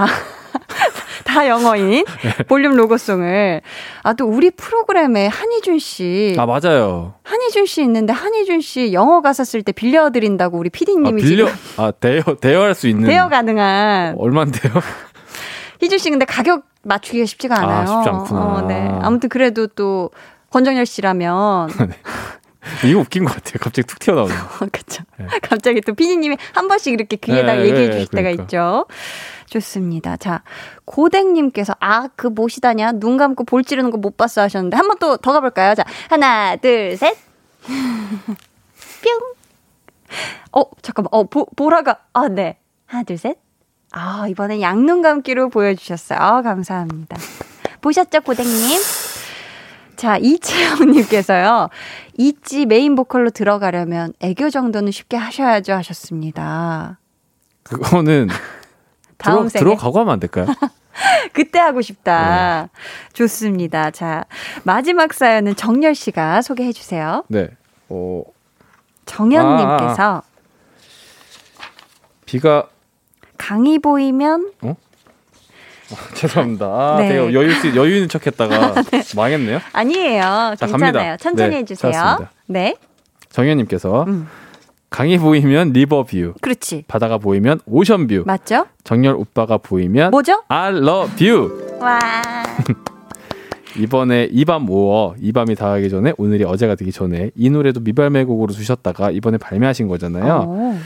다 영어인 네. 볼륨 로고송을 아 또 우리 프로그램에 한희준 씨 아 맞아요. 한희준 씨 있는데 한희준 씨 영어 가사 쓸 때 빌려 드린다고 우리 아, PD님이 빌려 지금 아 대여 대여할 수 있는 대여 가능한 얼마인데요? 희준 씨 근데 가격 맞추기가 쉽지가 아, 않아요. 쉽지 않구나. 어, 네. 아무튼 그래도 또 권정열 씨라면 이거 웃긴 것 같아요. 갑자기 툭 튀어나오는. 그렇죠. 네. 갑자기 또 피디님이 한 번씩 이렇게 귀에다 네, 얘기해 네, 주실 그러니까. 때가 있죠. 좋습니다. 자, 고댕님께서 아, 그 못이다냐? 눈 감고 볼 찌르는 거 못 봤어 하셨는데 한 번 또 더 가볼까요? 자, 하나, 둘, 셋. 뿅. 어, 잠깐만. 어, 보, 보라가. 아, 네. 하나, 둘, 셋. 아, 이번엔 양눈 감기로 보여주셨어요. 아, 감사합니다. 보셨죠, 고댕님? 자, 이채영님께서요. 있지 메인 보컬로 들어가려면 애교 정도는 쉽게 하셔야죠 하셨습니다. 그거는 다음 들어, 들어가고 하면 안 될까요? 그때 하고 싶다. 좋습니다. 자, 마지막 사연은 정열 씨가 소개해 주세요. 네. 어, 정현님께서 비가 강의 보이면 죄송합니다. 아, 네. 되게 여유 있- 여유 있는 척했다가 망했네요. 아니에요. 자, 괜찮아요. 갑니다. 천천히 네, 해주세요. 네, 정현님께서 음. 강이 보이면 리버뷰, 그렇지. 바다가 보이면 오션뷰, 맞죠? 정열 오빠가 보이면 뭐죠? I love you. 와. 이번에 이밤 모어 이밤이 다가기 전에 오늘이 어제가 되기 전에 이 노래도 미발매곡으로 두셨다가 이번에 발매하신 거잖아요. 어.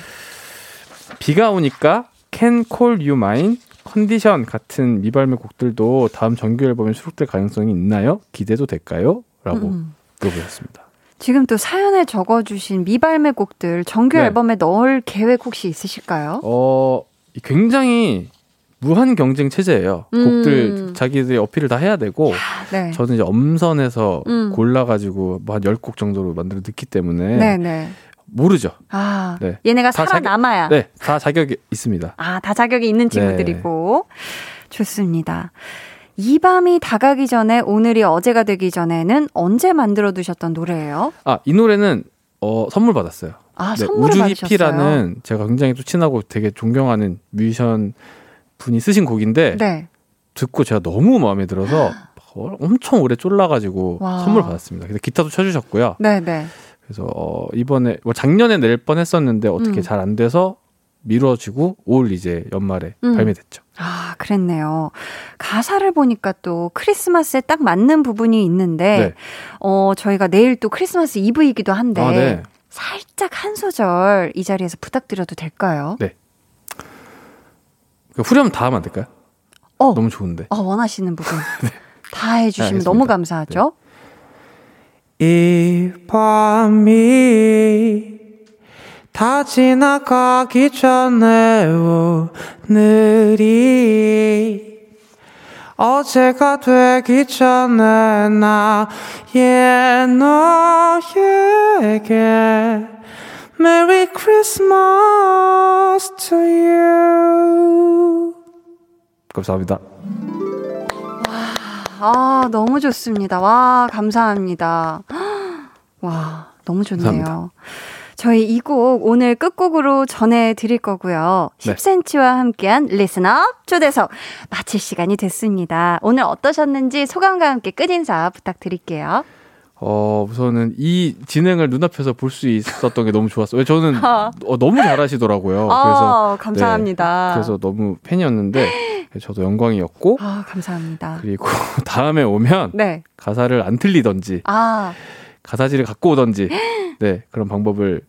비가 오니까 Can Call You Mine, 컨디션 같은 미발매 곡들도 다음 정규 앨범에 수록될 가능성이 있나요? 기대도 될까요? 라고 음. 물어보셨습니다. 지금 또 사연에 적어주신 미발매 곡들 정규 네. 앨범에 넣을 계획 혹시 있으실까요? 어, 굉장히 무한 경쟁 체제예요. 음. 곡들 자기들이 어필을 다 해야 되고 네. 저는 이제 엄선해서 음. 골라가지고 뭐 한 10곡 정도로 만들어 듣기 때문에 네, 네. 모르죠. 아, 네. 얘네가 다 살아남아야. 네, 다 자격이 있습니다. 아, 다 자격이 있는 네. 친구들이고. 좋습니다. 이 밤이 다가기 전에 오늘이 어제가 되기 전에는 언제 만들어 두셨던 노래예요? 아, 이 노래는 어, 선물 받았어요. 아, 네, 선물을 우주 받으셨어요. 히피라는 제가 굉장히 또 친하고 되게 존경하는 뮤지션 분이 쓰신 곡인데 네. 듣고 제가 너무 마음에 들어서 어, 엄청 오래 쫄라가지고 와. 선물 받았습니다. 근데 기타도 쳐주셨고요. 네, 네. 그래서 어, 이번에 뭐 작년에 낼 뻔했었는데 어떻게 음. 잘안 돼서 미뤄지고 올 이제 연말에 음. 발매됐죠. 아, 그랬네요. 가사를 보니까 또 크리스마스에 딱 맞는 부분이 있는데, 네. 어, 저희가 내일 또 크리스마스 이브이기도 한데, 아, 네. 살짝 한 소절 이 자리에서 부탁드려도 될까요? 그 후렴 다 하면 안 될까요? 어, 너무 좋은데. 어, 원하시는 부분. 다 해주시면 네. 너무 감사하죠. 이 밤이 다 지나가기 전에 오늘이 어제가 되기 전에 나의 너에게 Merry Christmas to you 감사합니다. 아, 너무 좋습니다. 와, 감사합니다. 와, 너무 좋네요. 감사합니다. 저희 이 곡 오늘 끝곡으로 전해드릴 거고요. 네. 10cm와 함께한 Up 초대석 마칠 시간이 됐습니다. 오늘 어떠셨는지 소감과 함께 끝인사 부탁드릴게요. 어, 우선은 이 진행을 눈앞에서 볼 수 있었던 게 너무 좋았어요. 왜 저는 아. 어, 너무 잘하시더라고요. 그래서 아, 감사합니다. 네, 그래서 너무 팬이었는데 저도 영광이었고 아, 감사합니다. 그리고 다음에 오면 네. 가사를 안 틀리던지 아, 가사지를 갖고 오던지 네 그런 방법을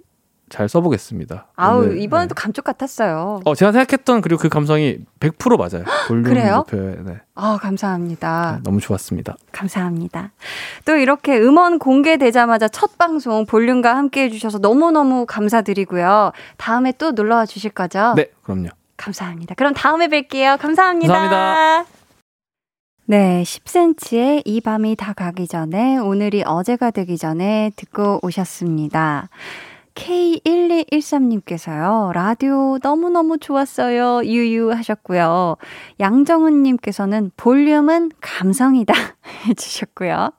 잘 써보겠습니다. 아우, 이번에도 네. 감쪽 같았어요. 어, 제가 생각했던 그리고 그 감성이 100% 맞아요. 볼륨 그래요? 높여요. 네. 아, 감사합니다. 너무 좋았습니다. 감사합니다. 또 이렇게 음원 공개되자마자 첫 방송 볼륨과 함께 해 주셔서 너무 너무 감사드리고요. 다음에 또 놀러와 주실 거죠? 네, 그럼요. 감사합니다. 그럼 다음에 뵐게요. 감사합니다. 감사합니다. 네, 10cm의 이 밤이 다 가기 전에 오늘이 어제가 되기 전에 듣고 오셨습니다. K1213님께서요, 라디오 너무너무 좋았어요. 유유 하셨고요. 양정은님께서는 볼륨은 감성이다 해주셨고요.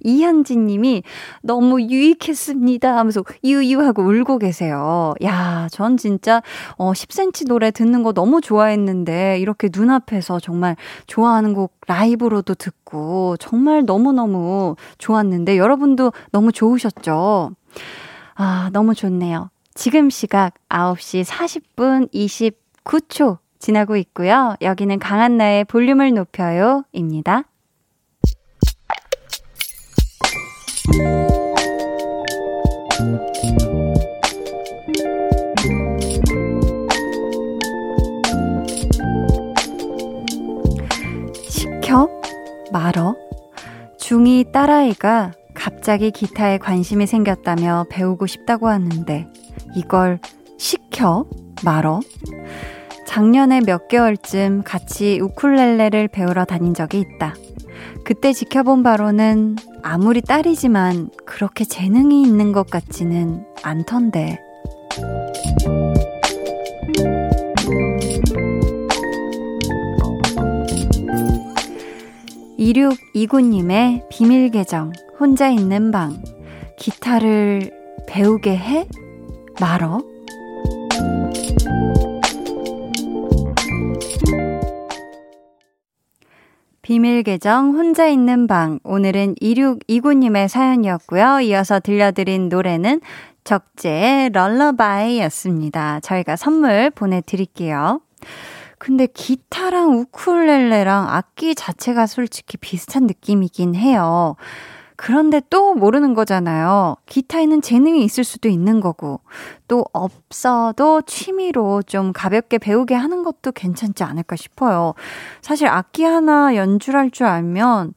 이현진님이 너무 유익했습니다 하면서 유유하고 울고 계세요. 야, 전 진짜 어, 10cm 노래 듣는 거 너무 좋아했는데 이렇게 눈앞에서 정말 좋아하는 곡 라이브로도 듣고 정말 너무너무 좋았는데 여러분도 너무 좋으셨죠? 아, 너무 좋네요. 지금 시각 9시 40분 29초 지나고 있고요. 여기는 강한나의 볼륨을 높여요. 입니다. 시켜? 말어? 중2 딸아이가 갑자기 기타에 관심이 생겼다며 배우고 싶다고 하는데 이걸 시켜? 말어? 작년에 몇 개월쯤 같이 우쿨렐레를 배우러 다닌 적이 있다. 그때 지켜본 바로는 아무리 딸이지만 그렇게 재능이 있는 것 같지는 않던데. 2629님의 비밀 계정, 혼자 있는 방. 기타를 배우게 해? 말어? 비밀 계정 혼자 있는 방. 오늘은 2629님의 사연이었고요. 이어서 들려드린 노래는 적재의 럴러바이였습니다. 저희가 선물 보내드릴게요. 근데 기타랑 우쿨렐레랑 악기 자체가 솔직히 비슷한 느낌이긴 해요. 그런데 또 모르는 거잖아요. 기타에는 재능이 있을 수도 있는 거고, 또 없어도 취미로 좀 가볍게 배우게 하는 것도 괜찮지 않을까 싶어요. 사실 악기 하나 연주할 줄 알면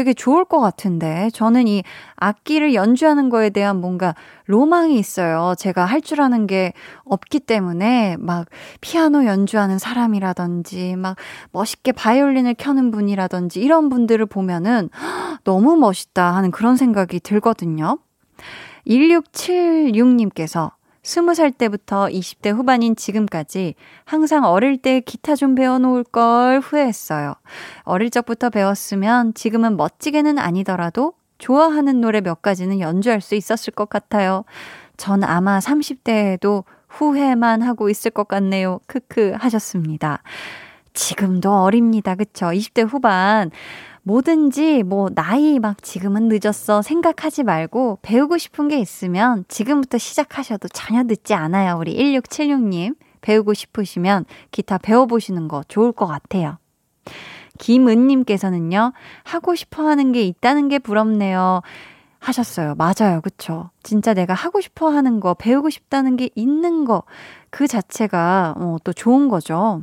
되게 좋을 것 같은데, 저는 이 악기를 연주하는 거에 대한 뭔가 로망이 있어요. 제가 할 줄 아는 게 없기 때문에, 막 피아노 연주하는 사람이라든지, 막 멋있게 바이올린을 켜는 분이라든지, 이런 분들을 보면은 너무 멋있다 하는 그런 생각이 들거든요. 1676님께서 20살 때부터 20대 후반인 지금까지 항상 어릴 때 기타 좀 배워놓을 걸 후회했어요. 어릴 적부터 배웠으면 지금은 멋지게는 아니더라도 좋아하는 노래 몇 가지는 연주할 수 있었을 것 같아요. 전 아마 30대에도 후회만 하고 있을 것 같네요. 크크 하셨습니다. 지금도 어립니다. 그쵸? 20대 후반. 뭐든지 뭐 나이 막 지금은 늦었어 생각하지 말고 배우고 싶은 게 있으면 지금부터 시작하셔도 전혀 늦지 않아요. 우리 1676님 배우고 싶으시면 기타 배워보시는 거 좋을 것 같아요. 김은님께서는요 하고 싶어 하는 게 있다는 게 부럽네요. 하셨어요. 맞아요. 그쵸? 진짜 내가 하고 싶어 하는 거, 배우고 싶다는 게 있는 거, 그 자체가 어, 또 좋은 거죠.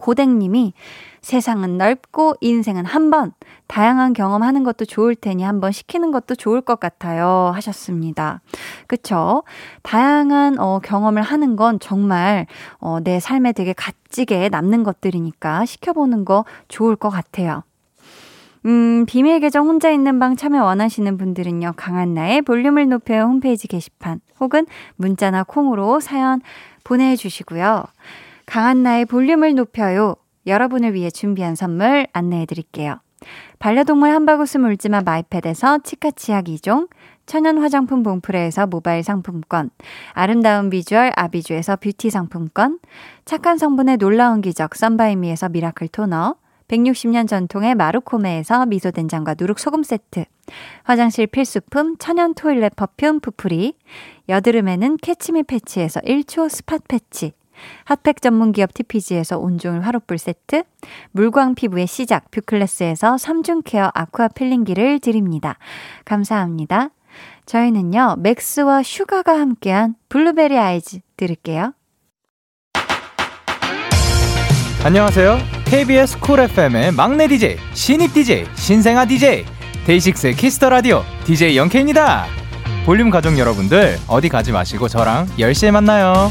고댕님이 세상은 넓고 인생은 한 번. 다양한 경험하는 것도 좋을 테니 한번 시키는 것도 좋을 것 같아요. 하셨습니다. 그쵸? 다양한 어, 경험을 하는 건 정말 어, 내 삶에 되게 값지게 남는 것들이니까 시켜보는 거 좋을 것 같아요. 음, 비밀 계정 혼자 있는 방 참여 원하시는 분들은요, 강한나의 볼륨을 높여요 홈페이지 게시판 혹은 문자나 콩으로 사연 보내주시고요. 강한나의 볼륨을 높여요. 여러분을 위해 준비한 선물 안내해 드릴게요. 반려동물 한바구스 물지마 마이패드에서 치카치약 2종, 천연 화장품 봉프레에서 모바일 상품권, 아름다운 비주얼 아비주에서 뷰티 상품권, 착한 성분의 놀라운 기적 썬바이미에서 miracle toner, 160년 전통의 마루코메에서 미소된장과 누룩소금 세트, 화장실 필수품 천연 toilet perfume 푸프리, 여드름에는 캐치미 패치에서 1초 spot patch, 핫팩 전문 기업 TPG에서 온종일 화롯불 세트, 물광 피부의 시작 뷰클래스에서 3중 케어 아쿠아 필링기를 드립니다. 감사합니다. 저희는요, 맥스와 슈가가 함께한 Blueberry Eyes 들을게요. 안녕하세요. KBS 쿨 FM의 막내 DJ, 신입 DJ, 신생아 DJ, 데이식스의 Kiss the Radio DJ 영케입니다. 볼륨 가족 여러분들 어디 가지 마시고 저랑 10시에 만나요.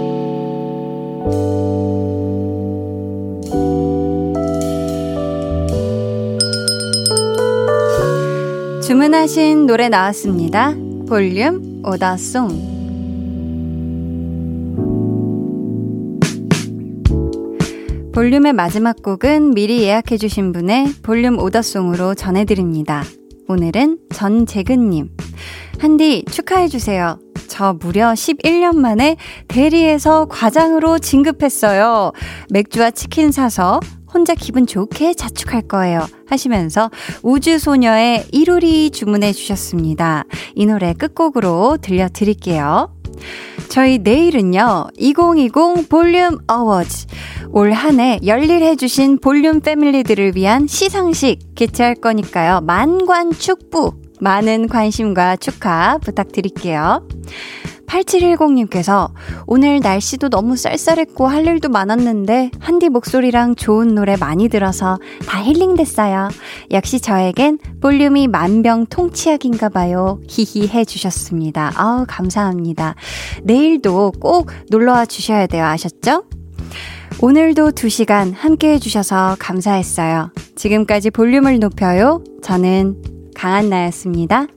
주문하신 노래 나왔습니다. 볼륨 오다송. 볼륨의 마지막 곡은 미리 예약해주신 분의 볼륨 오더송으로 전해드립니다. 오늘은 전재근님. 한디 축하해주세요. 저 무려 11년 만에 대리에서 과장으로 진급했어요. 맥주와 치킨 사서 혼자 기분 좋게 자축할 거예요. 하시면서 우주소녀의 이루리 주문해 주셨습니다. 이 노래 끝곡으로 들려드릴게요. 저희 내일은요, 2020 볼륨 어워즈. 올 한 해 열일해주신 볼륨 패밀리들을 위한 시상식 개최할 거니까요. 만관 축부. 많은 관심과 축하 부탁드릴게요. 8710님께서 오늘 날씨도 너무 쌀쌀했고 할 일도 많았는데 한디 목소리랑 좋은 노래 많이 들어서 다 힐링됐어요. 역시 저에겐 볼륨이 만병통치약인가 봐요. 히히 해주셨습니다. 아우 감사합니다. 내일도 꼭 놀러와 주셔야 돼요. 아셨죠? 오늘도 2시간 함께 해주셔서 감사했어요. 지금까지 볼륨을 높여요. 저는 강한나였습니다.